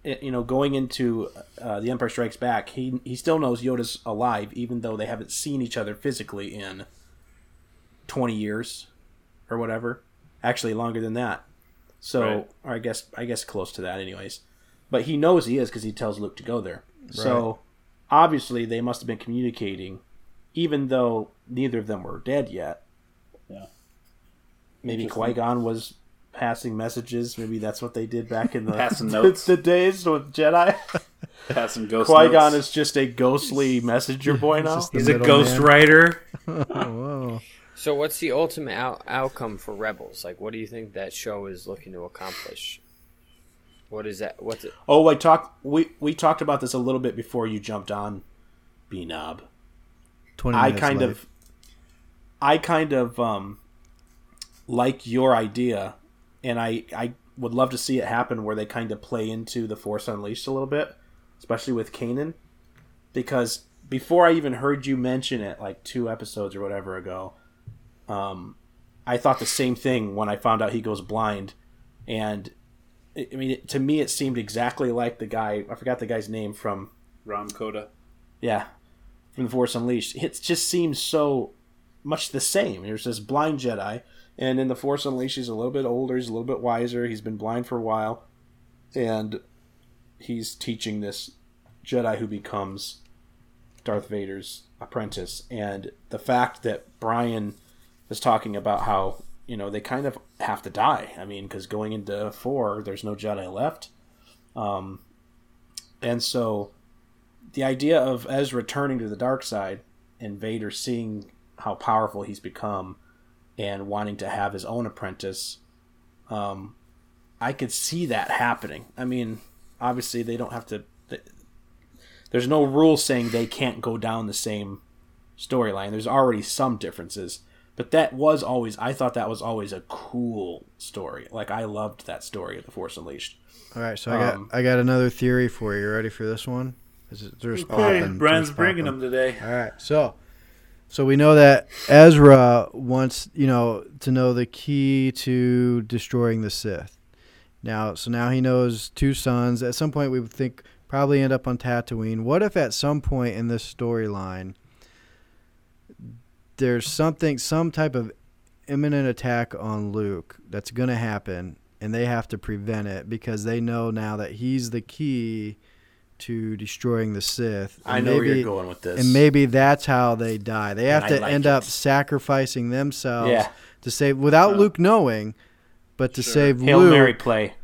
eh, you know, going into uh, the Empire Strikes Back, he he still knows Yoda's alive, even though they haven't seen each other physically in twenty years or whatever. Actually, longer than that. So, Right. or I guess I guess close to that, anyways. But he knows he is because he tells Luke to go there. So obviously, they must have been communicating, even though neither of them were dead yet. Yeah. Maybe Interesting. Qui Gon was passing messages. Maybe that's what they did back in the Passing the- notes. the, days with Jedi. Passing ghost Qui Gon notes. is just a ghostly messenger boy now. He's a middleman. ghost writer. Oh, whoa. So, what's the ultimate out- outcome for Rebels? Like, what do you think that show is looking to accomplish? What is that? What's it? Oh, I talked. We we talked about this a little bit before you jumped on, B Knob. 20 I kind late. of, I kind of um, like your idea, and I I would love to see it happen where they kind of play into the Force Unleashed a little bit, especially with Kanan, because before I even heard you mention it, like two episodes or whatever ago, um, I thought the same thing when I found out he goes blind, and I mean, it, to me, it seemed exactly like the guy. I forgot the guy's name from Rahm Kota. yeah, from the Force Unleashed. It just seems so much the same. There's this blind Jedi, and in the Force Unleashed, he's a little bit older. He's a little bit wiser. He's been blind for a while, and he's teaching this Jedi who becomes Darth Vader's apprentice. And the fact that Brian is talking about how you know they kind of have to die. I mean, because going into four, there's no Jedi left, um, and so the idea of Ezra turning to the dark side and Vader seeing how powerful he's become and wanting to have his own apprentice, um, I could see that happening. I mean, obviously they don't have to. th- There's no rule saying they can't go down the same storyline. There's already some differences, but that was always. I thought that was always a cool story. Like I loved that story of the Force Unleashed. All right, so I got Um, I got another theory for you. You ready for this one? Is it, there's Okay, popping, Brian's there's bringing popping. them today. All right, so so we know that Ezra wants you know to know the key to destroying the Sith. Now, so now he knows two suns. At some point, we would think probably end up on Tatooine. What if at some point in this storyline, there's something, some type of imminent attack on Luke that's going to happen, and they have to prevent it because they know now that he's the key to destroying the Sith. I And know where maybe- you're going with this. and maybe that's how they die. They have I to like end it. up sacrificing themselves Yeah. to save without Uh, Luke knowing, but to sure. save Hail Luke. Mary play.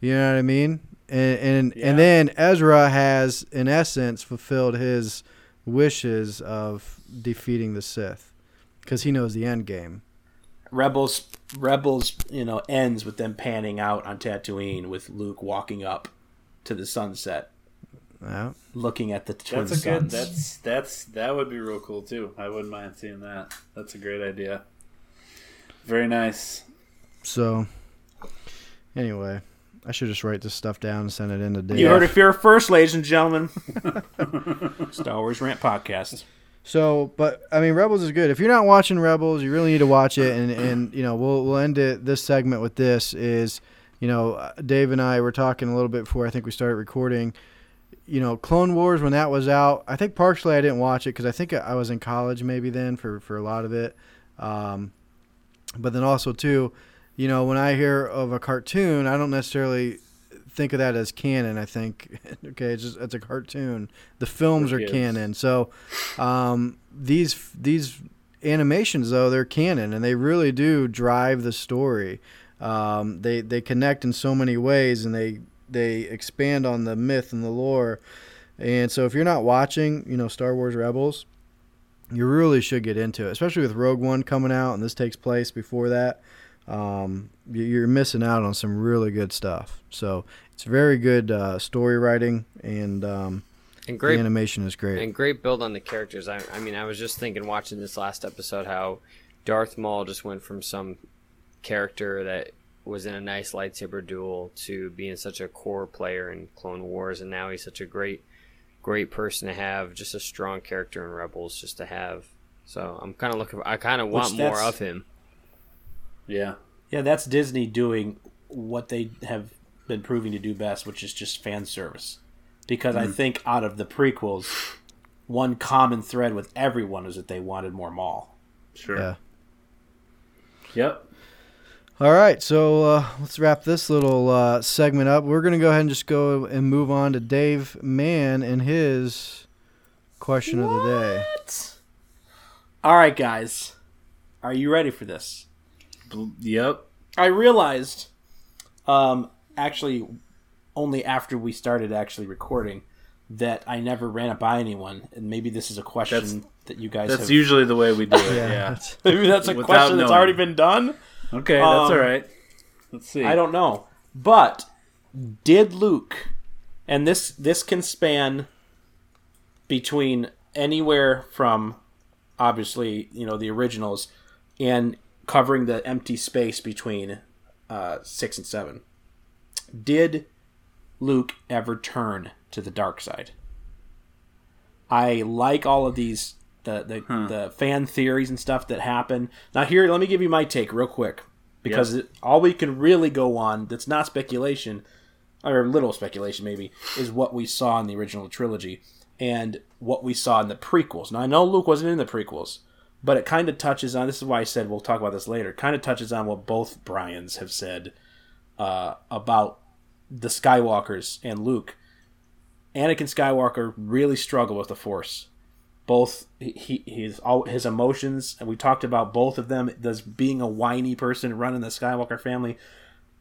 You know what I mean? And and, Yeah. and then Ezra has in essence fulfilled his wishes of defeating the Sith because he knows the end game. Rebels Rebels, you know, ends with them panning out on Tatooine with Luke walking up to the sunset, Yeah. looking at the twin That's a good. suns. That's that's that would be real cool too. I wouldn't mind seeing that. That's a great idea. Very nice. So anyway, I should just write this stuff down and send it in to Dave. You heard it here first, ladies and gentlemen. Star Wars Rant Podcast. So, but I mean, Rebels is good. If you're not watching Rebels, you really need to watch it. And and you know, we'll we'll end it this segment with this is, you know, uh, Dave and I were talking a little bit before I think we started recording. You know, Clone Wars when that was out, I think partially I didn't watch it because I think I was in college maybe then for for a lot of it. Um, but then also too, you know, when I hear of a cartoon, I don't necessarily think of that as canon. I think, okay, it's just it's a cartoon. The films are canon, so um, these these animations though they're canon and they really do drive the story. Um, they they connect in so many ways and they they expand on the myth and the lore. And so if you're not watching, you know, Star Wars Rebels, you really should get into it, especially with Rogue One coming out and this takes place before that. Um, you- you're missing out on some really good stuff. So it's very good uh, story writing and um, And the great animation is great. and great build on the characters. I, I mean, I was just thinking watching this last episode how Darth Maul just went from some character that was in a nice lightsaber duel to being such a core player in Clone Wars, and now he's such a great, great person to have. Just a strong character in Rebels, just to have. So I'm kind of looking. I kind of want more of him. Yeah. Yeah, that's Disney doing what they have been proving to do best, which is just fan service. Because I think out of the prequels, one common thread with everyone is that they wanted more Maul. Sure. Yeah. Yep. All right, so uh, let's wrap this little uh, segment up. We're going to go ahead and just go and move on to Dave Mann and his question of the day. All right, guys, are you ready for this? Bl- Yep. I realized, um, actually, only after we started actually recording, that I never ran it by anyone, and maybe this is a question That's- that you guys That's have. usually the way we do it. Yeah. that's- maybe that's a Without question that's knowing. already been done. Okay, Um, that's all right. Let's see. I don't know, but did Luke, and this this can span between anywhere from obviously you know the originals and covering the empty space between uh, six and seven. Did Luke ever turn to the dark side? I like all of these the the, the fan theories and stuff that happen. Now here, let me give you my take real quick because it, all we can really go on that's not speculation or little speculation maybe is what we saw in the original trilogy and what we saw in the prequels. Now I know Luke wasn't in the prequels, but it kind of touches on this is why I said we'll talk about this later. Kind of touches on what both Bryans have said uh, about the Skywalkers and Luke. Anakin Skywalker really struggled with the Force. Both he his all his emotions, and we talked about both of them. Does being a whiny person running the Skywalker family,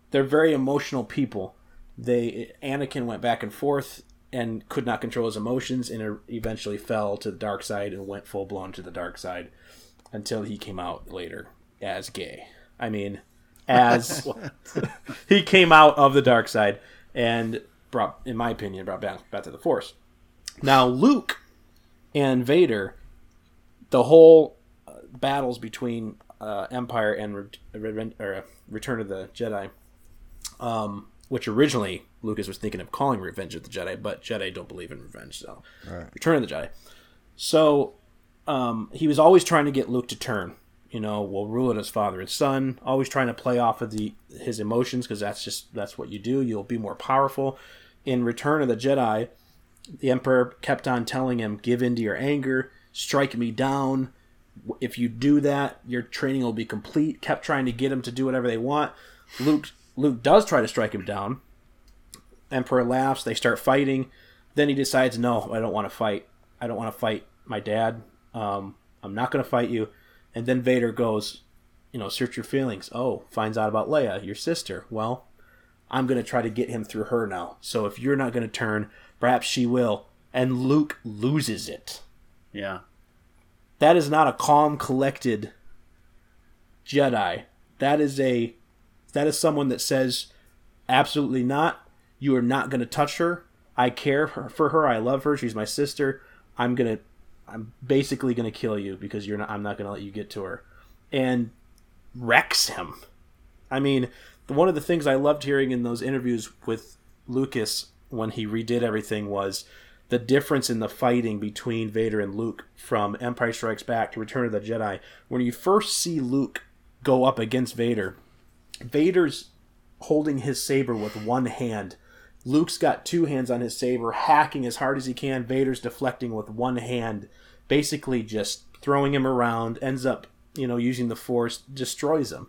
they're very emotional people. They Anakin went back and forth and could not control his emotions, and eventually fell to the dark side and went full blown to the dark side until he came out later as gay. I mean, as he came out of the dark side and brought, in my opinion, brought back back to the Force. Now Luke and Vader, the whole uh, battles between uh, Empire and Re- Re- or, uh, Return of the Jedi, um, which originally Lucas was thinking of calling Revenge of the Jedi, but Jedi don't believe in revenge, so Return of the Jedi. So um, he was always trying to get Luke to turn. You know, we'll rule it as father and son. Always trying to play off of the his emotions because that's just that's what you do. You'll be more powerful. In Return of the Jedi, the Emperor kept on telling him, "Give in to your anger, strike me down. If you do that, your training will be complete." Kept trying to get him to do whatever they want. Luke Luke does try to strike him down. Emperor laughs. They start fighting. Then he decides, "No, I don't want to fight. I don't want to fight my dad. Um, I'm not going to fight you." And then Vader goes, "You know, search your feelings." Oh, finds out about Leia, your sister. Well, I'm going to try to get him through her now. So if you're not going to turn, perhaps she will. And Luke loses it. Yeah. That is not a calm, collected Jedi. That is a that is someone that says absolutely not. You are not going to touch her. I care for her. I love her. She's my sister. I'm going to I'm basically going to kill you because you're not I'm not going to let you get to her. And wrecks him. I mean, one of the things I loved hearing in those interviews with Lucas when he redid everything was the difference in the fighting between Vader and Luke from Empire Strikes Back to Return of the Jedi. When you first see Luke go up against Vader, Vader's holding his saber with one hand. Luke's got two hands on his saber, hacking as hard as he can. Vader's deflecting with one hand, basically just throwing him around, ends up, you know, using the force, destroys him.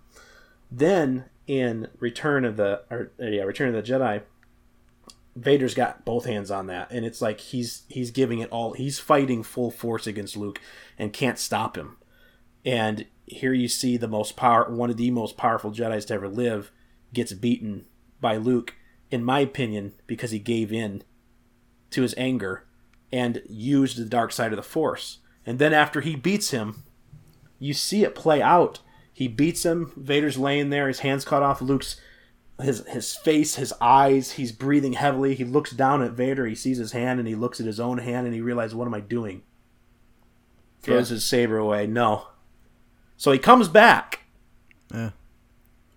Then in Return of the or uh, yeah, Return of the Jedi, Vader's got both hands on that, and it's like he's he's giving it all. He's fighting full force against Luke and can't stop him. And here you see the most power, one of the most powerful Jedi's to ever live, gets beaten by Luke. In my opinion, because he gave in to his anger and used the dark side of the Force. And then after he beats him, you see it play out. He beats him. Vader's laying there, his hands cut off. Luke's his his face, his eyes. He's breathing heavily. He looks down at Vader. He sees his hand, and he looks at his own hand, and he realizes, "What am I doing?" Throws his saber away. No. So he comes back. Yeah.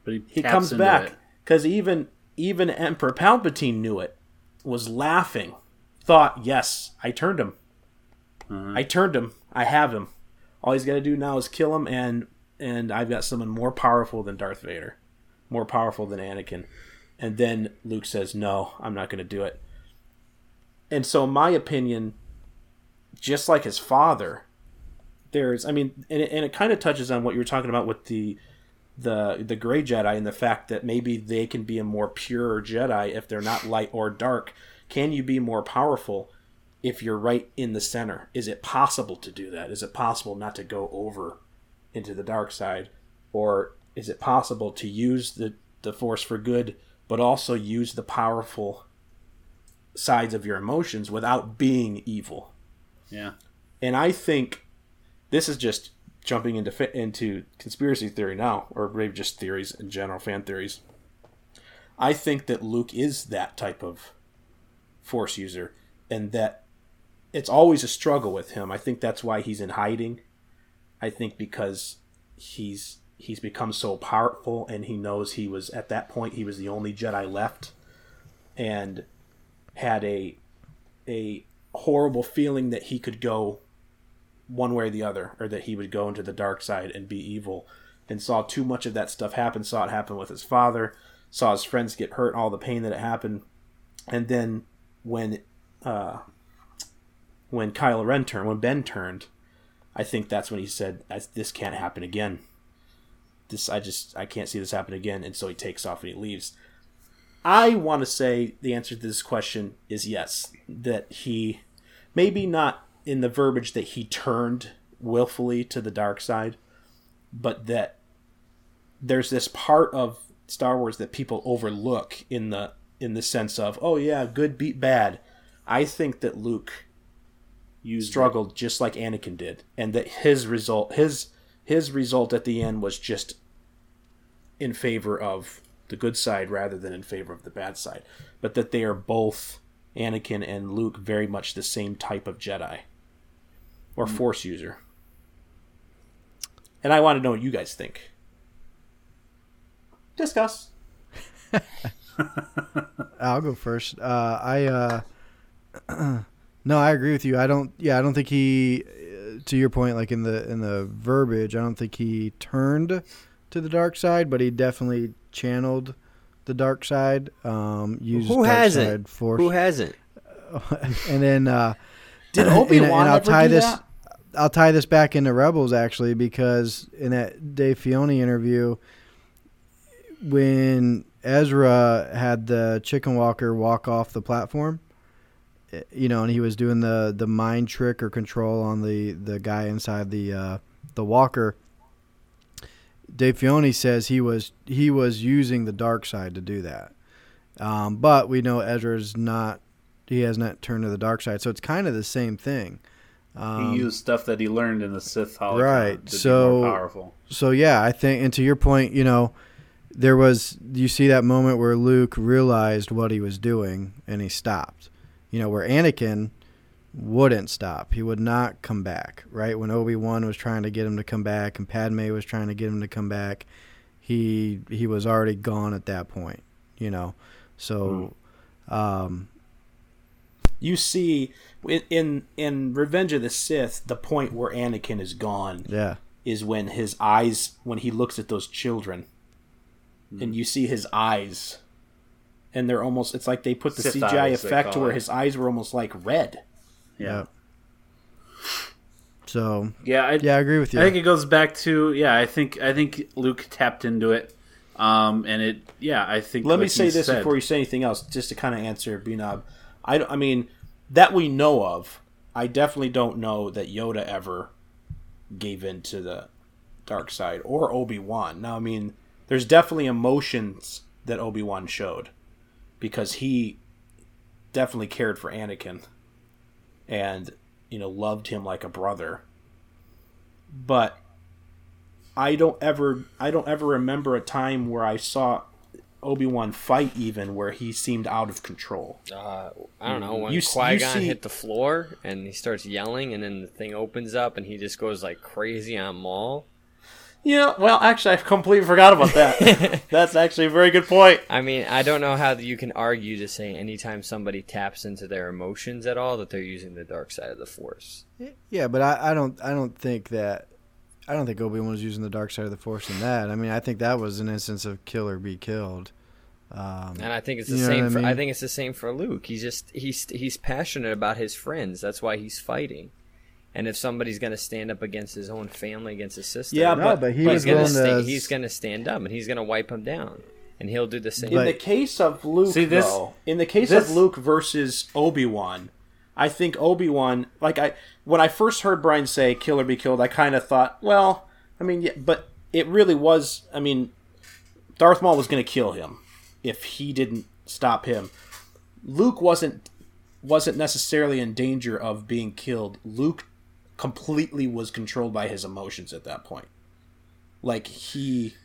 But he, He comes back because even even Emperor Palpatine knew it. Was laughing. Thought, "Yes, I turned him. I turned him. I have him. All he's got to do now is kill him, and and I've got someone more powerful than Darth Vader, more powerful than Anakin." And then Luke says, "No, I'm not going to do it." And so, in my opinion, just like his father, there's, I mean, and it, and it kind of touches on what you were talking about with the the the gray Jedi and the fact that maybe they can be a more pure Jedi if they're not light or dark. Can you be more powerful if you're right in the center? Is it possible to do that? Is it possible not to go over into the dark side, or is it possible to use the the Force for good, but also use the powerful sides of your emotions without being evil? Yeah. And I think this is just jumping into into conspiracy theory now, or maybe just theories in general, fan theories. I think that Luke is that type of force user, and that it's always a struggle with him. I think that's why he's in hiding. I think because he's he's become so powerful, and he knows he was at that point he was the only Jedi left, and had a a horrible feeling that he could go one way or the other, or that he would go into the dark side and be evil, and saw too much of that stuff happen. Saw it happen with his father, saw his friends get hurt, all the pain that it happened, and then when uh, when Kylo Ren turned, when Ben turned, I think that's when he said, "This can't happen again. This I just I can't see this happen again." And so he takes off and he leaves. I want to say the answer to this question is yes. That he, maybe not in the verbiage that he turned willfully to the dark side, but that there's this part of Star Wars that people overlook in the in the sense of, oh yeah, good beat bad. I think that Luke you struggled just like Anakin did, and that his result his his result at the end was just in favor of the good side rather than in favor of the bad side. But that they are both Anakin and Luke very much the same type of Jedi or Force user. And I want to know what you guys think. Discuss. I'll go first. Uh, I uh, no, I agree with you. I don't. Yeah, I don't think he. uh, To your point, like in the in the verbiage, I don't think he turned to the dark side, but he definitely channeled the dark side. Um, used Who dark hasn't? side force, Who hasn't? and then uh, Did and- Obi-Wan and I'll ever tie do this. that? I'll tie this back into Rebels actually because in that Dave Filoni interview, when Ezra had the chicken walker walk off the platform, eh, you know, and he was doing the the mind trick or control on the the guy inside the uh, the walker. Dave Filoni says he was he was using the dark side to do that, um, but we know Ezra's not. He has not turned to the dark side, so it's kind of the same thing. Um, he used stuff that he learned in the Sith holocron Right, to so- be more powerful. so yeah, I think, and to your point, you know, there was you see that moment where Luke realized what he was doing and he stopped. You know, where Anakin wouldn't stop. He would not come back. Right when Obi Wan was trying to get him to come back and Padme was trying to get him to come back, he he was already gone at that point. You know, so. Um, You see in, in in Revenge of the Sith, the point where Anakin is gone yeah, is when his eyes when he looks at those children and you see his eyes and they're almost it's like they put the Sith CGI eyes, effect to where it. his eyes were almost like red. Yeah. so Yeah, I, yeah, I agree with you. I think it goes back to yeah. I think I think Luke tapped into it, um, and it yeah. I think Let me say this said- before you say anything else, just to kind of answer Binob. I, I mean, that we know of, I definitely don't know that Yoda ever gave in to the dark side or Obi Wan. Now, I mean, there's definitely emotions that Obi Wan showed because he definitely cared for Anakin and you know loved him like a brother. But I don't ever I don't ever remember a time where I saw Obi-Wan fight even where he seemed out of control. Uh, I don't know when You s- Qui Gon see- hit the floor and he starts yelling, and then the thing opens up and he just goes like crazy on Maul. Yeah, well, actually I completely forgot about that. That's actually a very good point. I mean, I don't know how you can argue to say anytime somebody taps into their emotions at all that they're using the dark side of the Force. Yeah, but I, I don't I don't think that I don't think Obi Wan was using the dark side of the Force in that. I mean, I think that was an instance of kill or be killed. Um, And I think it's the same. what I for, I think it's the same for Luke. He's just he's he's passionate about his friends. That's why he's fighting. And if somebody's going to stand up against his own family, against his sister, Yeah, no, but- but he he's going willing to to. he's going to stand up and he's going to wipe him down, and he'll do the same. In But- the case of Luke, See, this- though, in the case this- of Luke versus Obi Wan, I think Obi Wan, like I, when I first heard Brian say "kill or be killed," I kind of thought, well, I mean, yeah, but it really was. I mean, Darth Maul was going to kill him if he didn't stop him. Luke wasn't wasn't necessarily in danger of being killed. Luke completely was controlled by his emotions at that point. Like he.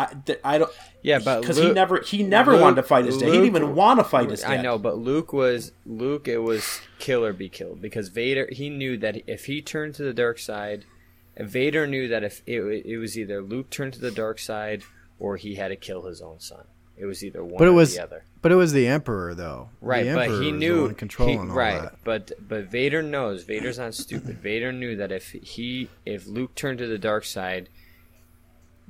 I, th- I don't yeah, but because he never he never Luke- wanted to fight his dad. He didn't even want to fight his dad. I know, but Luke was Luke. It was kill or be killed because Vader. He knew that if he turned to the dark side, Vader knew that if it, it was either Luke turned to the dark side or he had to kill his own son. It was either one But it or was- the other. But it was the Emperor, though. Right, the but he knew the one controlling he- all right, that. but but Vader knows. Vader's not stupid. Vader knew that if he if Luke turned to the dark side,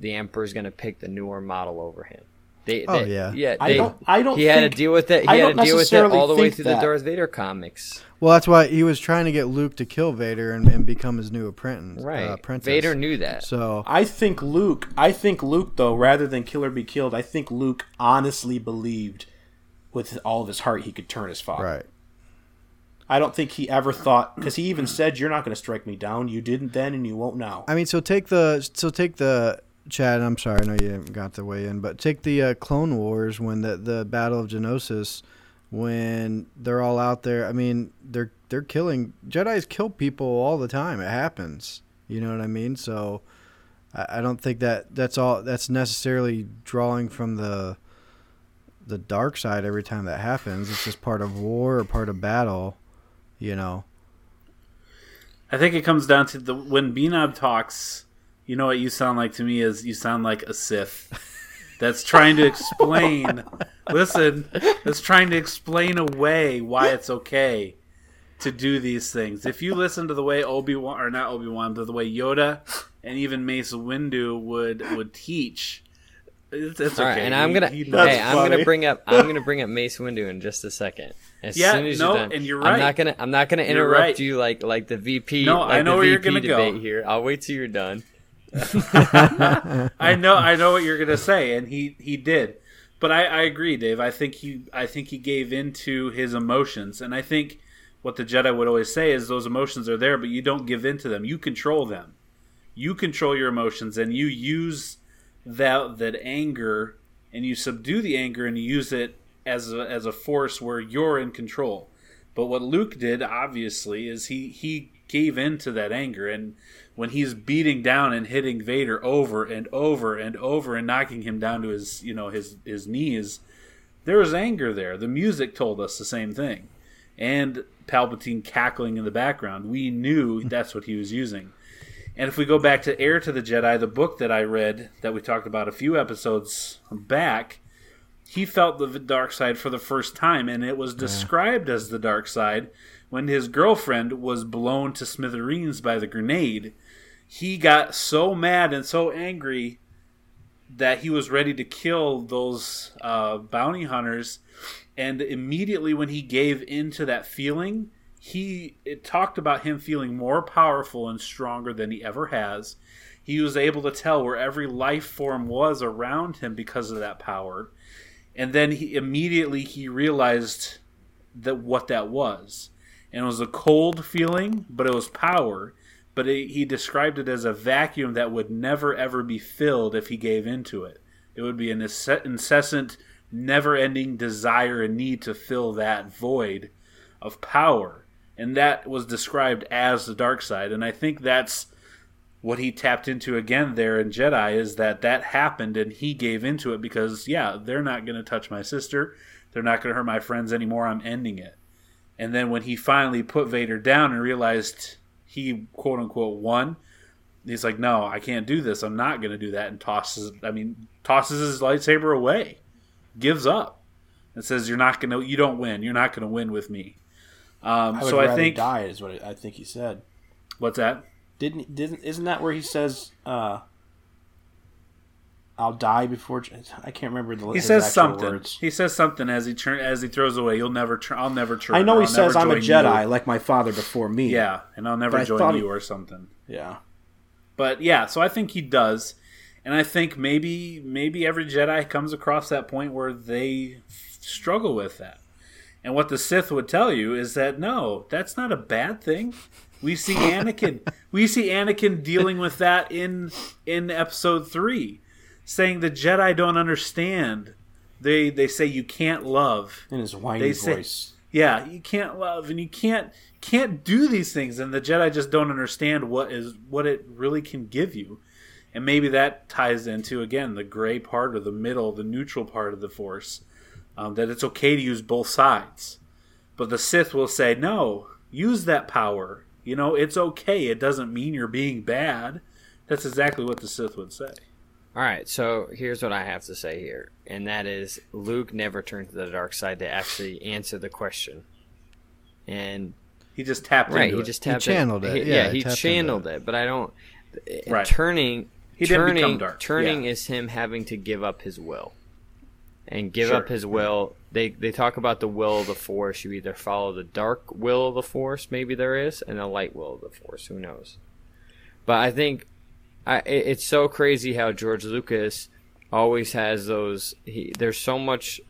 the Emperor's going to pick the newer model over him. They, Oh, they- yeah. yeah. I don't- I don't He had to deal with it. He I had to deal with it all the way through that. the Darth Vader comics. Well, that's why he was trying to get Luke to kill Vader and, and become his new apprentice. Right. Uh, apprentice. Vader knew that. So I think Luke. I think Luke, though, rather than kill or be killed, I think Luke honestly believed, with all of his heart, he could turn his father. right. I don't think he ever thought because he even said, "You're not going to strike me down. You didn't then, and you won't now." I mean, so take the so take the Chad. I'm sorry, I know you got the way in, but take the uh, Clone Wars when the the Battle of Geonosis, when they're all out there. I mean, they're they're killing Jedi's kill people all the time. It happens. You know what I mean? So I, I don't think that that's all. That's necessarily drawing from the the dark side every time that happens. It's just part of war or part of battle. You know. I think it comes down to the when Benob talks. You know what you sound like to me is you sound like a Sith that's trying to explain. listen, that's trying to explain away why it's okay to do these things. If you listen to the way Obi Wan or not Obi Wan, but the way Yoda and even Mace Windu would would teach, it's, it's All okay. right, and I'm gonna he hey. I'm gonna bring up I'm gonna bring up Mace Windu in just a second. As Yeah, soon as no, you're done. and you're right. I'm not gonna I'm not gonna interrupt right. you like like the VP. No, like I know where you're VP gonna go. debate here. I'll wait till you're done. I know, I know what you're gonna say, and he he did, but I, I agree, Dave. I think he I think he gave into his emotions, and I think what the Jedi would always say is those emotions are there, but you don't give in to them. You control them. You control your emotions, and you use that that anger, and you subdue the anger, and you use it as a, as a force where you're in control. But what Luke did, obviously, is he he gave in to that anger, and when he's beating down and hitting Vader over and over and over and knocking him down to his you know his his knees, there was anger there. The music told us the same thing, and Palpatine cackling in the background. We knew that's what he was using. And if we go back to Heir to the Jedi, the book that I read that we talked about a few episodes back, he felt the dark side for the first time, and it was described as the dark side when his girlfriend was blown to smithereens by the grenade. He got so mad and so angry that he was ready to kill those uh, bounty hunters. And immediately when he gave into that feeling, he it talked about him feeling more powerful and stronger than he ever has. He was able to tell where every life form was around him because of that power. And then he immediately he realized that what that was. And it was a cold feeling, but it was power. But it, he described it as a vacuum that would never ever be filled if he gave into it. It would be an incessant, never ending desire and need to fill that void of power. And that was described as the dark side. And I think that's what he tapped into again there in Jedi is that that happened and he gave into it because, yeah, they're not going to touch my sister. They're not going to hurt my friends anymore. I'm ending it. And then when he finally put Vader down and realized he, quote unquote, won, he's like, no, I can't do this. I'm not going to do that. And tosses, I mean, tosses his lightsaber away, gives up, and says, you're not going to, you don't win. You're not going to win with me. Um, I so I think, die is what I think he said. what's that? Didn't didn't isn't that where he says, uh, "I'll die before"? I can't remember the. He says something. Words. He says something as he turn as he throws away. You'll never. Tr- I'll never turn. I know he I'll says, "I'm a Jedi, you." like my father before me." Yeah, and I'll never join you he- or something. yeah. But yeah, so I think he does, and I think maybe maybe every Jedi comes across that point where they struggle with that. And what the Sith would tell you is that no, that's not a bad thing. We see Anakin. we see Anakin dealing with that in in Episode three, saying the Jedi don't understand. They they say you can't love. In his whiny They say- voice. Yeah, you can't love and you can't can't do these things and the Jedi just don't understand what is what it really can give you. And maybe that ties into again the gray part or the middle, the neutral part of the force. Um, that it's okay to use both sides. But the Sith will say, "No, use that power. You know, it's okay. It doesn't mean you're being bad." That's exactly what the Sith would say. All right, so here's what I have to say here, and that is Luke never turned to the dark side to actually answer the question. And He just tapped right, into he it. just tapped channeled in. it. He- Yeah, yeah, he he channeled it. it. but I don't. Uh, right. Turning, He didn't become turning, dark, turning yeah. is him having to give up his will, and give Sure. up his will. They they talk about the will of the Force. You either follow the dark will of the Force, maybe there is, and the light will of the Force. Who knows? But I think I, it's so crazy how George Lucas always has those. He, there's so much.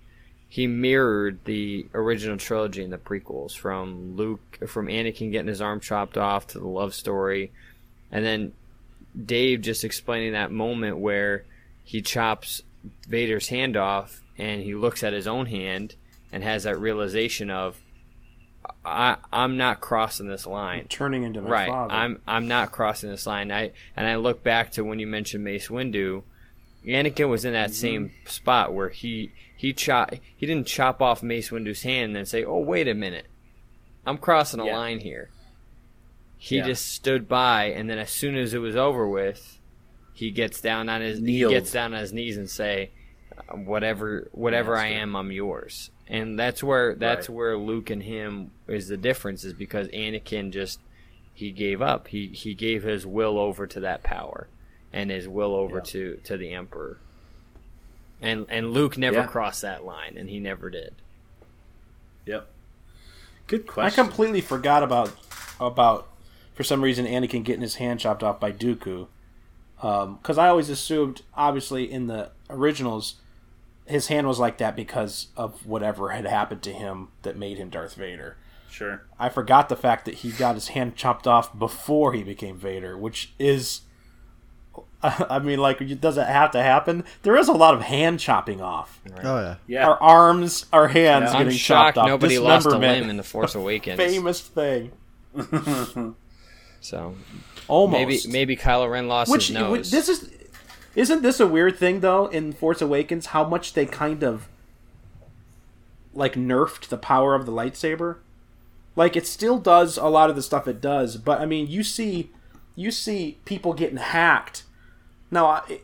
He mirrored the original trilogy and the prequels from Luke, from Anakin getting his arm chopped off to the love story, and then Dave just explaining that moment where he chops Vader's hand off and he looks at his own hand and has that realization of I I'm not crossing this line Turning into my right father. i'm i'm not crossing this line i and i look back to when you mentioned mace windu anakin was in that Mm-hmm. same spot where he he chop he didn't chop off mace windu's hand and then say oh wait a minute i'm crossing a Yeah. line here he Yeah. just stood by and then as soon as it was over with he gets down on his Kneeled. he gets down on his knees and say whatever whatever I am, I'm yours. And that's where that's Right. where Luke and him is the difference is because Anakin just he gave up. He he gave his will over to that power and his will over Yeah. to to the emperor. And and Luke never Yeah. crossed that line and he never did. Yep. Good question. I completely forgot about about for some reason Anakin getting his hand chopped off by Dooku. Um, because I always assumed, obviously, in the originals, his hand was like that because of whatever had happened to him that made him Darth Vader. Sure. I forgot the fact that he got his hand chopped off before he became Vader, which is. I mean, like, it does it have to happen? There is a lot of hand chopping off. Oh yeah. Yeah. Our arms, our hands Yeah. I'm getting shocked chopped off. nobody lost a limb in the Force Awakens. Famous thing. So Almost. maybe maybe Kylo Ren lost Which his nose. this is isn't this a weird thing though in Force Awakens how much they kind of like nerfed the power of the lightsaber? Like it still does a lot of the stuff it does, but I mean you see you see people getting hacked. Now I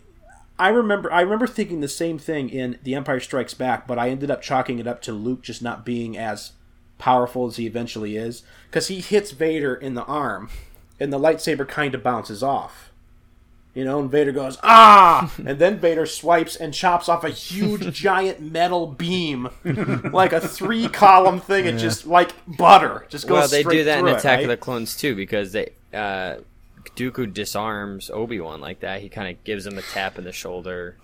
I remember I remember thinking the same thing in The Empire Strikes Back, but I ended up chalking it up to Luke just not being as powerful as he eventually is cuz he hits Vader in the arm and the lightsaber kind of bounces off. You know, and Vader goes, ah! and then Vader swipes and chops off a huge giant metal beam, like a three column thing, and just like butter. Just goes well, they straight do that in through it, Attack right? of the Clones too because they uh, Dooku disarms Obi Wan like that. He kind of gives him a tap in the shoulder.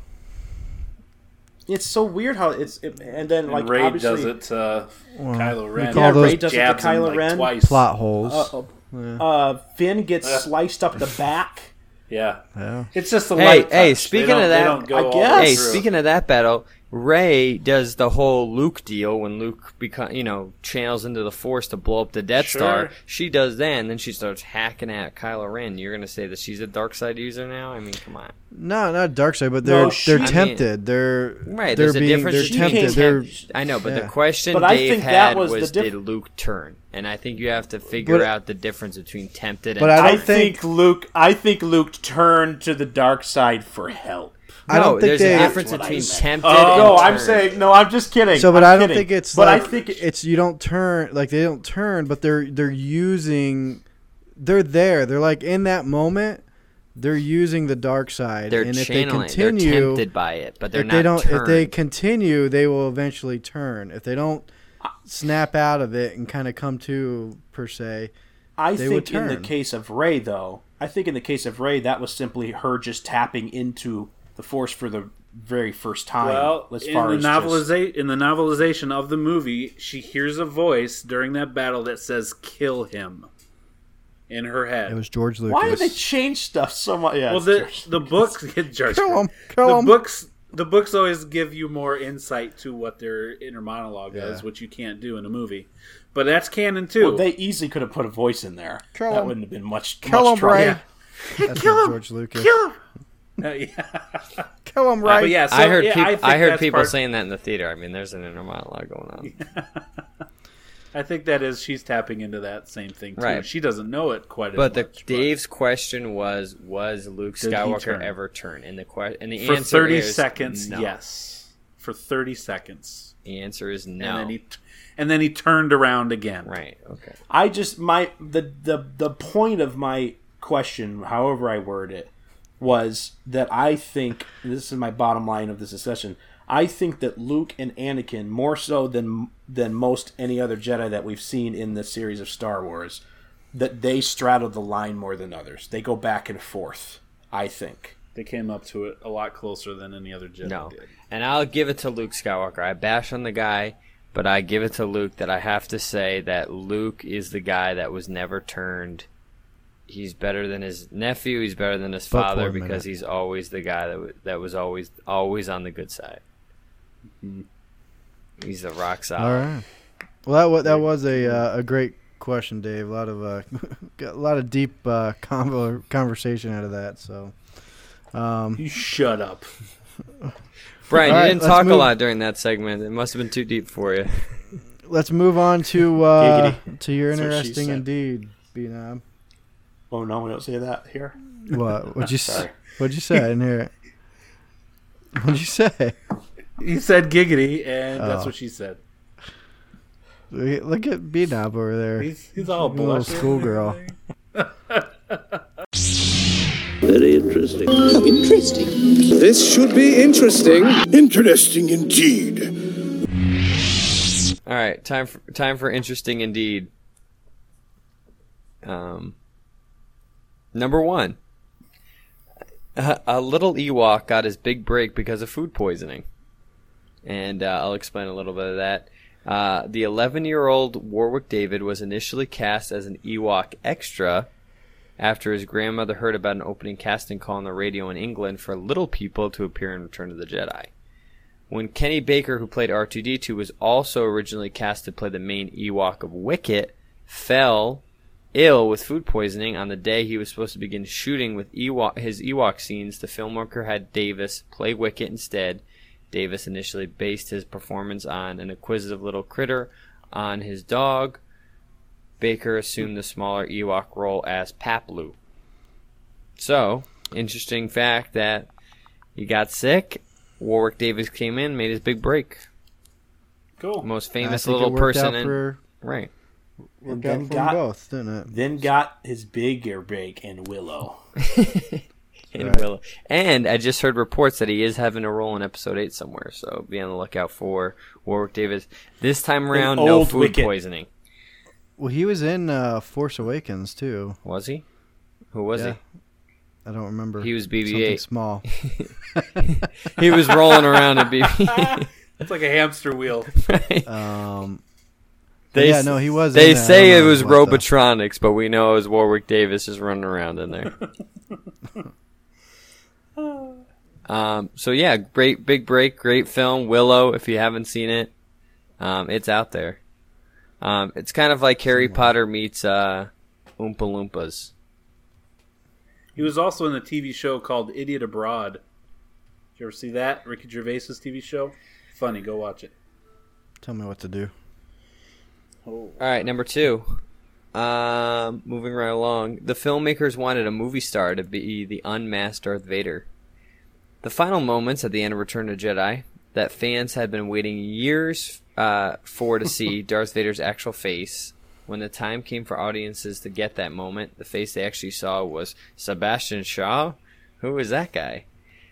It's so weird how it's. It, and then, like, Rey does it to Kylo Ren. call Yeah, those- Rey does it to Jabs him, Kylo like, Ren. twice. Plot holes. Uh, uh, Finn gets sliced up the back. Yeah. yeah. It's just the Hey, light hey, touch. They speaking of that, I guess. way Hey, through. speaking of that battle, Rey does the whole Luke deal when Luke become you know channels into the Force to blow up the Death Sure. Star. She does that, and then she starts hacking at Kylo Ren. You're gonna say that she's a dark side user now? I mean, come on. No, not dark side, but they're No, she- they're I mean- tempted. they're Right, They're there's a being difference they're between tempted. They're I know, but Yeah. the question But I Dave think that had was was, diff- did Luke turn? And I think you have to figure But- out the difference between tempted But and I I, don't think, think- Luke. I think Luke turned to the dark side for help. I don't think there's they- a difference That's what I between tempted Oh, and no, I'm saying no. I'm just kidding. So, but I'm I don't kidding. think it's But like I think it's you don't turn like they don't turn, but they're they're using they're there. They're like in that moment, they're using the dark side, They're and if they channeling. continue, they're tempted by it, but they're if not they don't, if they continue, they will eventually turn. If they don't snap out of it and kind of come to per se, I they would think in the case of Rey, though, I think in the case of Rey, that was simply her just tapping into the Force for the very first time. Well, as in the as just- in the novelization of the movie, she hears a voice during that battle that says "kill him" in her head. it was George Lucas. why do they change stuff so much? Yeah, well, the George. the books get Jar Kill Jar. 'em, kill the 'em. books the books always give you more insight to what their inner monologue Yeah. is, which you can't do in a movie. But that's canon too. Well, they easily could have put a voice in there. Kill that 'em. wouldn't have been much. Kill much him, trouble. Rey. Yeah. That's Kill him. George Lucas. Kill him. Uh, yeah. Kill him, Uh, yeah, so, I heard yeah, people. I, I, heard people part- saying that in the theater. I mean, there's an inner monologue going on. I think that is she's tapping into that same thing too. Right. She doesn't know it quite But as the much. Dave's question was, was Luke Did Skywalker turn? ever turn? And the que- and the for answer thirty is seconds, no. yes. For thirty seconds, The answer is no. and then he and then he turned around again. right. Okay. I just my the the the point of my question, however I word it, was that I think this is my bottom line of this discussion. I think that Luke and Anakin, more so than than most any other Jedi that we've seen in the series of Star Wars, that they straddle the line more than others. They go back and forth. I think. They came up to it a lot closer than any other Jedi No. did. And I'll give it to Luke Skywalker. I bash on the guy, but I give it to Luke that I have to say that Luke is the guy that was never turned. He's better than his nephew. He's better than his But father because minute. he's always the guy that w- that was always always on the good side. He's the rock solid. All right. Well, that wa- that was a uh, a great question, Dave. A lot of uh, a lot of deep uh, convo- conversation out of that. So, um, You shut up. Brian, All you right, didn't let's talk a lot during that segment. It must have been too deep for you. let's move on to uh, to your That's interesting indeed, B-Knob. Oh no, we don't say that here. What? What'd you say? What'd you say? I didn't hear it. What'd you say? He said giggity, and that's Oh. what she said. Look at B-Knob over there. He's, he's all Like a little schoolgirl. Very interesting. Interesting. This should be interesting. Interesting indeed. All right, time for time for interesting indeed. Um, number one, a, a little Ewok got his big break because of food poisoning, and uh, I'll explain a little bit of that. Uh, the 11-year-old Warwick Davis was initially cast as an Ewok extra after his grandmother heard about an opening casting call on the radio in England for little people to appear in Return of the Jedi. When Kenny Baker, who played R2D2, was also originally cast to play the main Ewok of Wicket, fell ill with food poisoning on the day he was supposed to begin shooting with Ewok, his Ewok scenes. The filmmaker had Davis play Wicket instead. Davis initially based his performance on an acquisitive little critter on his dog. Baker assumed the smaller Ewok role as Paploo. So, interesting fact that he got sick. Warwick Davis came in, made his big break. Cool. Most famous little person in for, right. Worked And out then for got- them both, didn't it? Then got his bigger break in Willow. in Right. Willow. And I just heard reports that he is having a role in episode eight somewhere. So be on the lookout for Warwick Davis. This time around, no food Wicket. poisoning. Well, he was in uh, Force Awakens too. Was he? Who was Yeah. I don't remember. He was Something BB-8. small. he? He was rolling around a BB. It's like a hamster wheel. Um, They yeah, no, he was. They in say it was what the- Robotronics, but we know it was Warwick Davis just running around in there. um, so yeah, great big break, great film, Willow. If you haven't seen it, um, it's out there. Um, it's kind of like Harry Potter meets uh, Oompa Loompas. He was also in a TV show called Idiot Abroad. Did you ever see that? Ricky Gervais's TV show? Funny, go watch it. Tell me what to do. Oh. All right, number two. Um, moving right along, the filmmakers wanted a movie star to be the unmasked Darth Vader. The final moments at the end of Return of Jedi that fans had been waiting years uh, for to see Darth Vader's actual face. When the time came for audiences to get that moment, the face they actually saw was Sebastian Shaw. Who was that guy?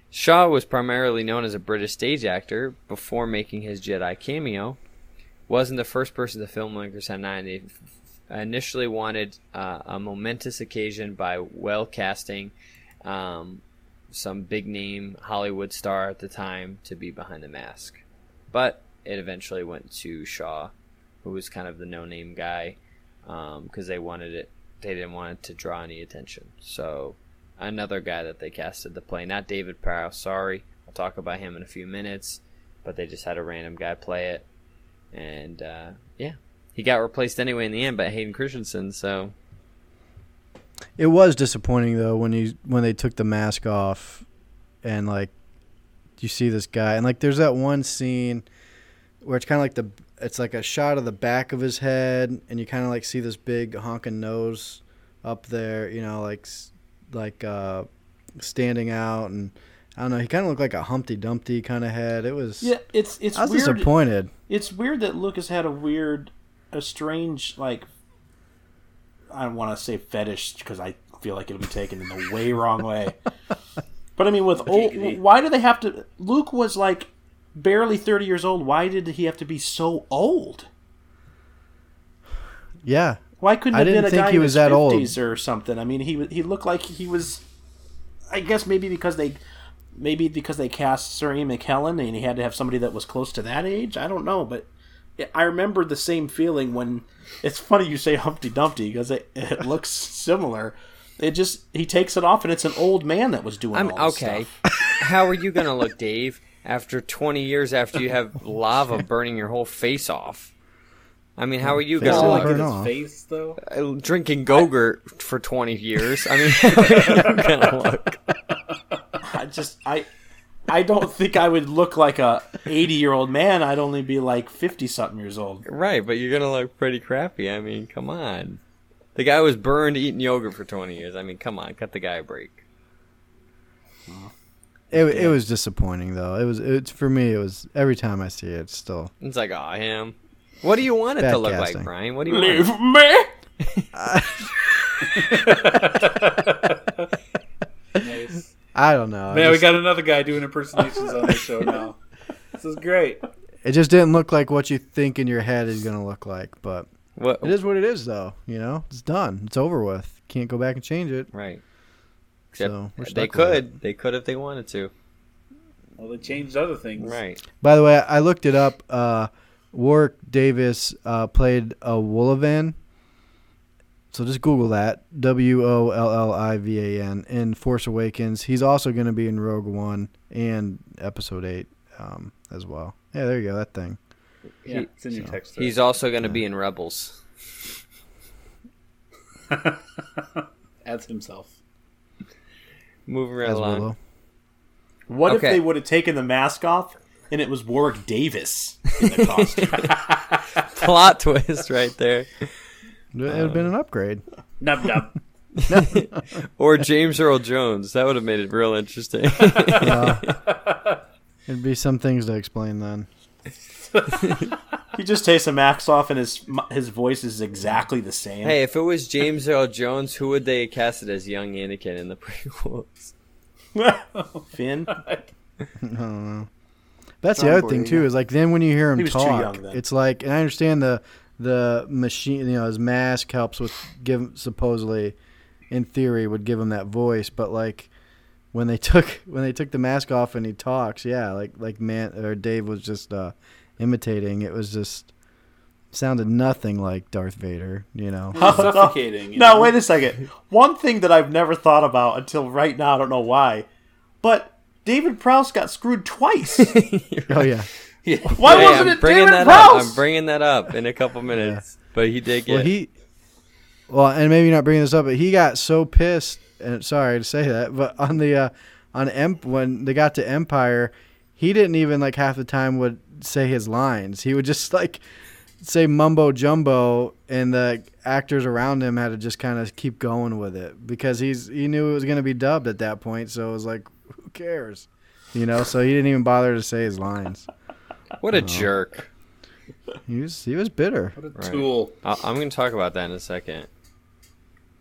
Shaw was primarily known as a British stage actor before making his Jedi cameo wasn't the first person the filmmakers had in mind. They initially wanted uh, a momentous occasion by well casting um, some big name Hollywood star at the time to be behind the mask. But it eventually went to Shaw, who was kind of the no name guy, because they wanted it. They didn't want it to draw any attention. So another guy that they casted to play, not David Prowse. Sorry, I'll talk about him in a few minutes. But they just had a random guy play it and uh, yeah, he got replaced anyway in the end by Hayden Christensen. So It was disappointing though when you when they took the mask off, and like you see this guy and like there's that one scene where it's kind of like the it's like a shot of the back of his head, and you kind of like see this big honking nose up there. You know, like like uh, standing out, and I don't know. He kind of looked like a Humpty Dumpty kind of head. It was. Yeah, it's it's I was weird. disappointed. It's weird that Lucas had a weird, a strange like. I don't want to say fetish because I feel like it'll be taken in the way wrong way. But I mean, with old, why do they have to? Luke was like barely thirty years old. Why did he have to be so old? Yeah, Why couldn't I it have didn't a think guy he in was his that old. or something? I mean, he he looked like he was. I guess maybe because they, maybe because they cast Sir Ian McKellen and he had to have somebody that was close to that age. I don't know, but I remember the same feeling when. It's funny you say Humpty Dumpty because it, it looks similar. It just he takes it off and it's an old man that was doing. I'm all this okay. stuff. How are you gonna look, Dave, after 20 years after you have lava burning your whole face off? I mean, how are you gonna all like look? burn in his face though. Uh, Drinking Gogurt for 20 years. I mean, how are you gonna look? I just I. I don't think I would look like a 80 year old man. I'd only be like 50 something years old. Right, but you're gonna look pretty crappy. I mean, come on. The guy was burned eating yogurt for 20 years. I mean, come on, cut the guy a break. it, it was disappointing though. It was it's for me. It was every time I see it, it's still. It's like, oh, him. What do you want it to look casting. like, Brian? What do you want? Leave me. Nice. I don't know. Man, It we got another guy doing impersonations on the show now. This is great. it just didn't look like what you think in your head is gonna look like. But What? it is what it is, though. You know, it's done. It's over with. Can't go back and change it. Right. Except So, we're they could. They could if they wanted to. Well, they changed other things. Right. By the way, I looked it up. Uh, Warwick Davis uh, played a Wollivan. So just Google that. W O L L I V A N in Force Awakens. He's also going to be in Rogue One and Episode 8 um, as well. Yeah, there you go. That thing. Yeah, He- it's in your text. He's also going to be in Rebels. As himself. Moving right As along. Willow. What if they would have taken the mask off and it was Warwick Davis in the costume? Plot twist right there. It would have been an um, upgrade. Nub nub. Or James Earl Jones. That would have made it real interesting. It'd be some things to explain then. he just takes a mask off and his his voice is exactly the same. hey, if it was James Earl Jones, who would they cast it as young Anakin in the prequels? Finn. I don't know. That's John the other thing Boyega. too. Is like then when you hear him He talk, young it's like, and I understand the the machine. You know, his mask helps with give supposedly, in theory, would give him that voice. But like when they took when they took the mask off and he talks, yeah, like like man or Dave was just uh, imitating. It was just sounded nothing like Darth Vader. You know. Suffocating. you No, know? wait a second. One thing that I've never thought about until right now, I don't know why, but David Prowse got screwed twice. oh yeah. Why Hey, wasn't I'm it bringing David that up. I'm bringing that up in a couple minutes. But he did get. Well, he, well, and maybe not bringing this up, but he got so pissed. And sorry to say that, but on the uh, on Emp when they got to Empire, he didn't even like half the time would say his lines. He would just like say mumbo jumbo, and the actors around him had to just kind of keep going with it because he's he knew it was going to be dubbed at that point. So it was like, who cares, you know? So he didn't even bother to say his lines. What a jerk. He was he was bitter. What a Right. tool. I- I'm going to talk about that in a second.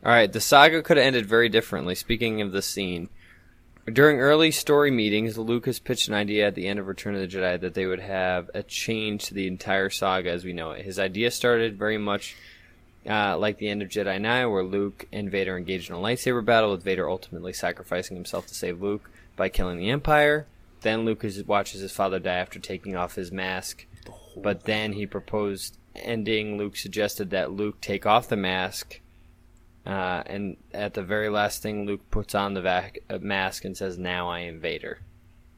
All right, the saga could have ended very differently. Speaking of the scene, during early story meetings, Lucas pitched an idea at the end of Return of the Jedi that they would have a change to the entire saga as we know it. His idea started very much uh, like the end of Jedi Knight, where Luke and Vader engaged in a lightsaber battle, with Vader ultimately sacrificing himself to save Luke by killing the Empire. Then Lucas watches his father die after taking off his mask. But then he proposed ending. Luke suggested that Luke take off the mask. Uh, and at the very last thing, Luke puts on the vac- uh, mask and says, Now I am Vader.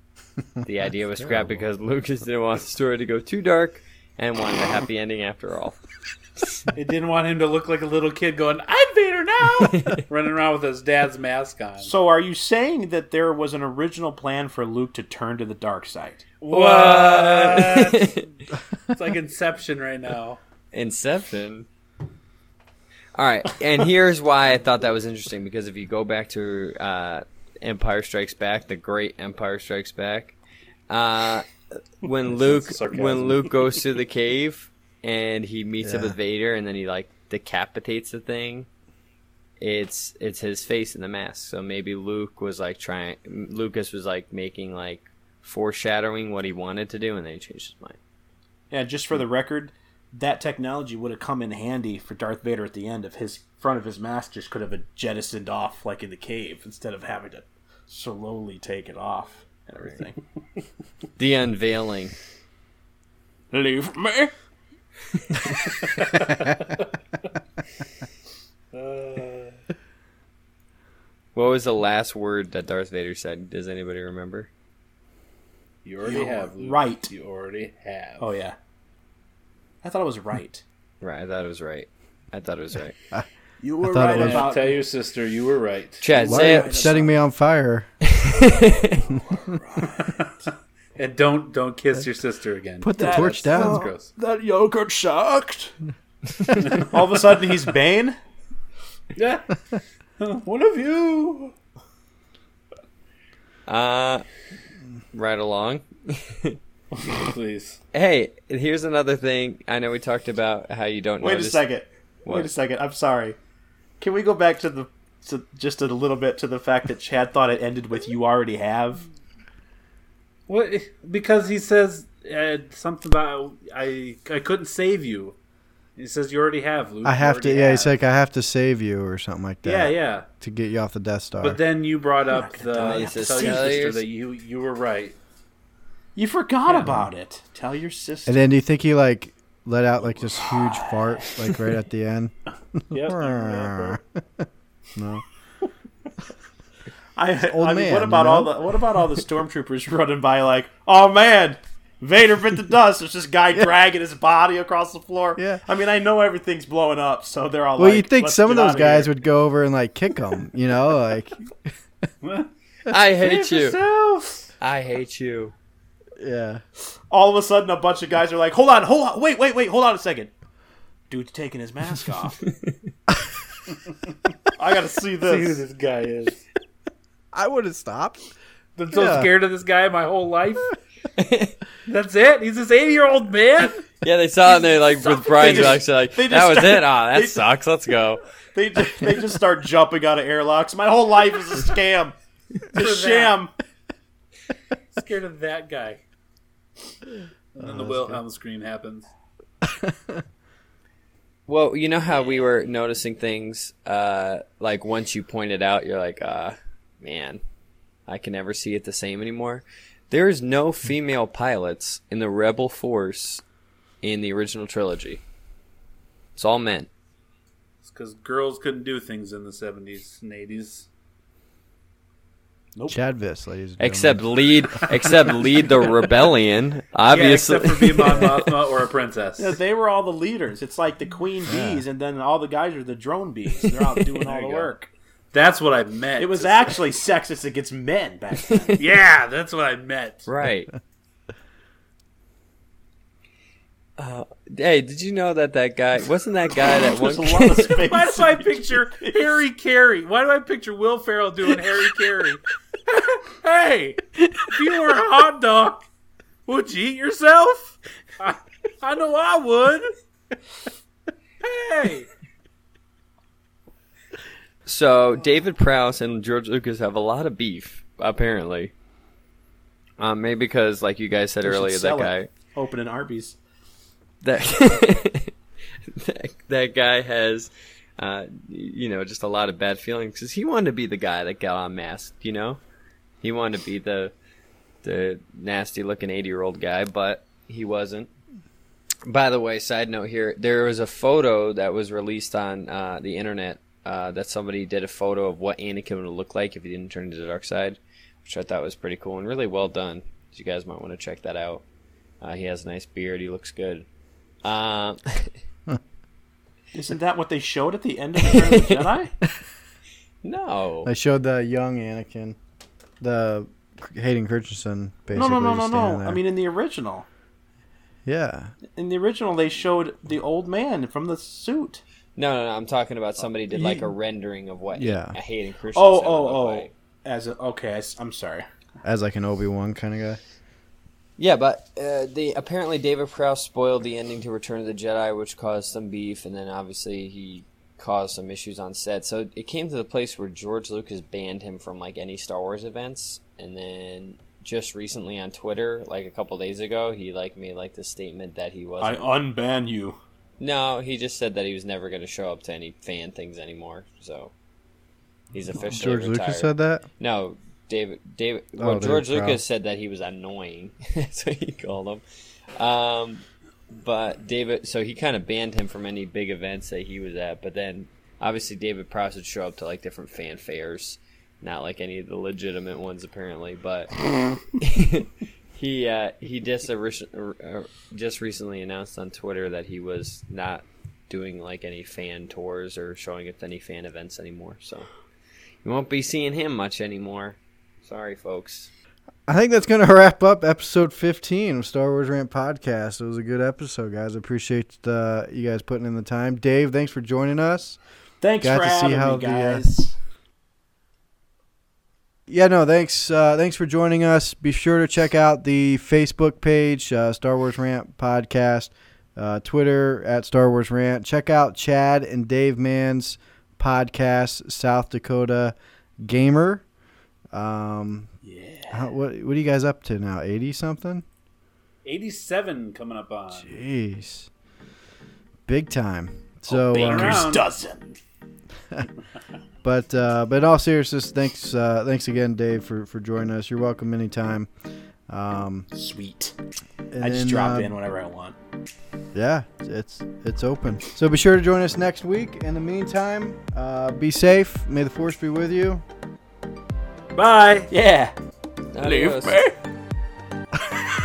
the idea was scrapped because Lucas didn't want the story to go too dark and wanted a happy ending after all. It didn't want him to look like a little kid going, I'm Vader now. running around with his dad's mask on. So, are you saying that there was an original plan for Luke to turn to the dark side? What? it's like Inception right now. Inception. All right, and here's why I thought that was interesting because if you go back to uh, Empire Strikes Back, the Great Empire Strikes Back, uh, when Luke when Luke goes to the cave and he meets up with Vader and then he like decapitates the thing, it's it's his face in the mask. So maybe Luke was like trying. Lucas was like making like foreshadowing what he wanted to do, and then he changed his mind. Yeah, just for the record, that technology would have come in handy for Darth Vader at the end if his front of his mask just could have been jettisoned off like in the cave instead of having to slowly take it off and everything. The unveiling. Leave me. Uh, what was the last word that Darth Vader said? Does anybody remember? You already You're have, Luke. right. You already have. Oh yeah. I thought it was right. Right, I thought it was right. I thought it was right. You were thought it right was- about Tell your sister you were right. Chad, Why say are you it. setting me on fire? And don't don't kiss your sister again. Put the That torch is down. That's gross. that yogurt sucked. All of a sudden he's Bane. Yeah. One of you. Uh, right along. Please. Hey, here's another thing. I know we talked about how you don't Wait a notice. second. Wait a second. I'm sorry. Can we go back to the to just a little bit to the fact that Chad thought it ended with "you already have"? What? Because he says uh, something about I I couldn't save you. He says you already have, Luke. I have to. already Yeah, he's like, I have to save you or something like that. Yeah, yeah. To get you off the Death Star. But then you brought up gonna die. the tell your sister that you you were right. You forgot about it. Tell your sister. and then do you think he like let out like this huge fart like right at the end? Yep. No. I, old I mean, man, what you about all the what about all the stormtroopers running by like, oh man, Vader bit the dust. There's this guy dragging his body across the floor. Yeah. I mean, I know everything's blowing up, so they're all Well, like, you'd think "Let's some of those guys here." would go over and like kick him, you know, like I hate you. Yourself. I hate you. yeah. All of a sudden, a bunch of guys are like, hold on, hold on, wait, wait, wait, hold on a second. Dude's taking his mask off. I gotta see see who this. this guy is. I would have stopped. Been so Yeah. scared of this guy my whole life. That's it. He's this eighty-year-old man. Yeah, they saw it and they like with Brian just- Jackson like they that just was started- it. Ah, that they- sucks. Let's go. They just, they just start jumping out of airlocks. My whole life is a scam. It's a sham. scared of that guy. And then the Wilhelm scream happens. Well, you know how we were noticing things, uh, like once you pointed out, you're like, uh, man, I can never see it the same anymore. There is no female pilots in the Rebel Force in the original trilogy. It's all men. It's because girls couldn't do things in the seventies and eighties. Nope. Chadvis, ladies and gentlemen. Except lead, except lead the rebellion. Yeah, Obviously, except for being Mon Mothma or a princess. Yeah, they were all the leaders. It's like the queen bees, and then all the guys are the drone bees. They're out doing all the go. work. That's what I meant. It was to actually sexist against men back then. Yeah, that's what I meant. right. Uh, hey, did you know that that guy wasn't that guy that one? A lot of space. Why do I picture Harry Caray? Why do I picture Will Ferrell doing Harry Caray? hey, if you were a hot dog, would you eat yourself? I, I know I would. Hey, So David Prowse and George Lucas have a lot of beef, apparently. Um, maybe because, like you guys said They earlier, that guy, it. Opening Arby's. that, that that guy has, uh, you know, just a lot of bad feelings because he wanted to be the guy that got unmasked. You know, he wanted to be the the nasty looking eighty year old guy, but he wasn't. By the way, side note here, there was a photo that was released on uh, the internet uh, that somebody did a photo of what Anakin would look like if he didn't turn to the dark side, which I thought was pretty cool and really well done. You guys might want to check that out. Uh, he has a nice beard. He looks good. Um, Isn't that what they showed at the end of Return of the Jedi? No. They showed the young Anakin, the Hayden Christensen, No, basically. no, no, no, just no. I mean, in the original, yeah. in the original, they showed the old man from the suit. No, no, no. I'm talking about somebody did like a rendering of what Yeah. a Hayden Christensen. Oh, oh, look oh. like. As a, okay, I, am sorry. As like an Obi Wan kind of guy. Yeah, but uh, they apparently David Prowse spoiled the ending to Return of the Jedi, which caused some beef, and then obviously he caused some issues on set. So it came to the place where George Lucas banned him from like any Star Wars events, and then just recently on Twitter, like a couple days ago, he like made like the statement that he was I unban you. No, he just said that he was never going to show up to any fan things anymore. So he's officially George retired. Lucas said that? No, David. David. Oh, Well, David George. Lucas said that he was annoying. That's what he called him. Um, but David. So he kind of banned him from any big events that he was at. But then, obviously, David Prowse would show up to like different fan fairs, not like any of the legitimate ones apparently. But he uh, he just uh, just recently announced on Twitter that he was not doing like any fan tours or showing up to any fan events anymore. So you won't be seeing him much anymore. Sorry, folks. I think that's going to wrap up episode 15 of Star Wars Rant Podcast. It was a good episode, guys. I appreciate uh, you guys putting in the time. Dave, thanks for joining us. Thanks Got for to see having how me, the, uh, guys. Yeah, no, thanks. Uh, thanks for joining us. Be sure to check out the Facebook page, uh, Star Wars Rant Podcast, uh, Twitter at Star Wars Rant. Check out Chad and Dave Mann's podcast, South Dakota Gamer. Um, yeah. How, what What are you guys up to now? Eighty something? 87 coming up on. Jeez, big time. So, Oh, um, Baker's around. dozen. but uh, but in all seriousness, thanks uh, thanks again, Dave, for, for joining us. You're welcome anytime. Um, Sweet. and I just then, drop uh, in whenever I want. Yeah, it's it's open. So be sure to join us next week. In the meantime, uh, be safe. May the force be with you. Bye. Yeah. Adios. me.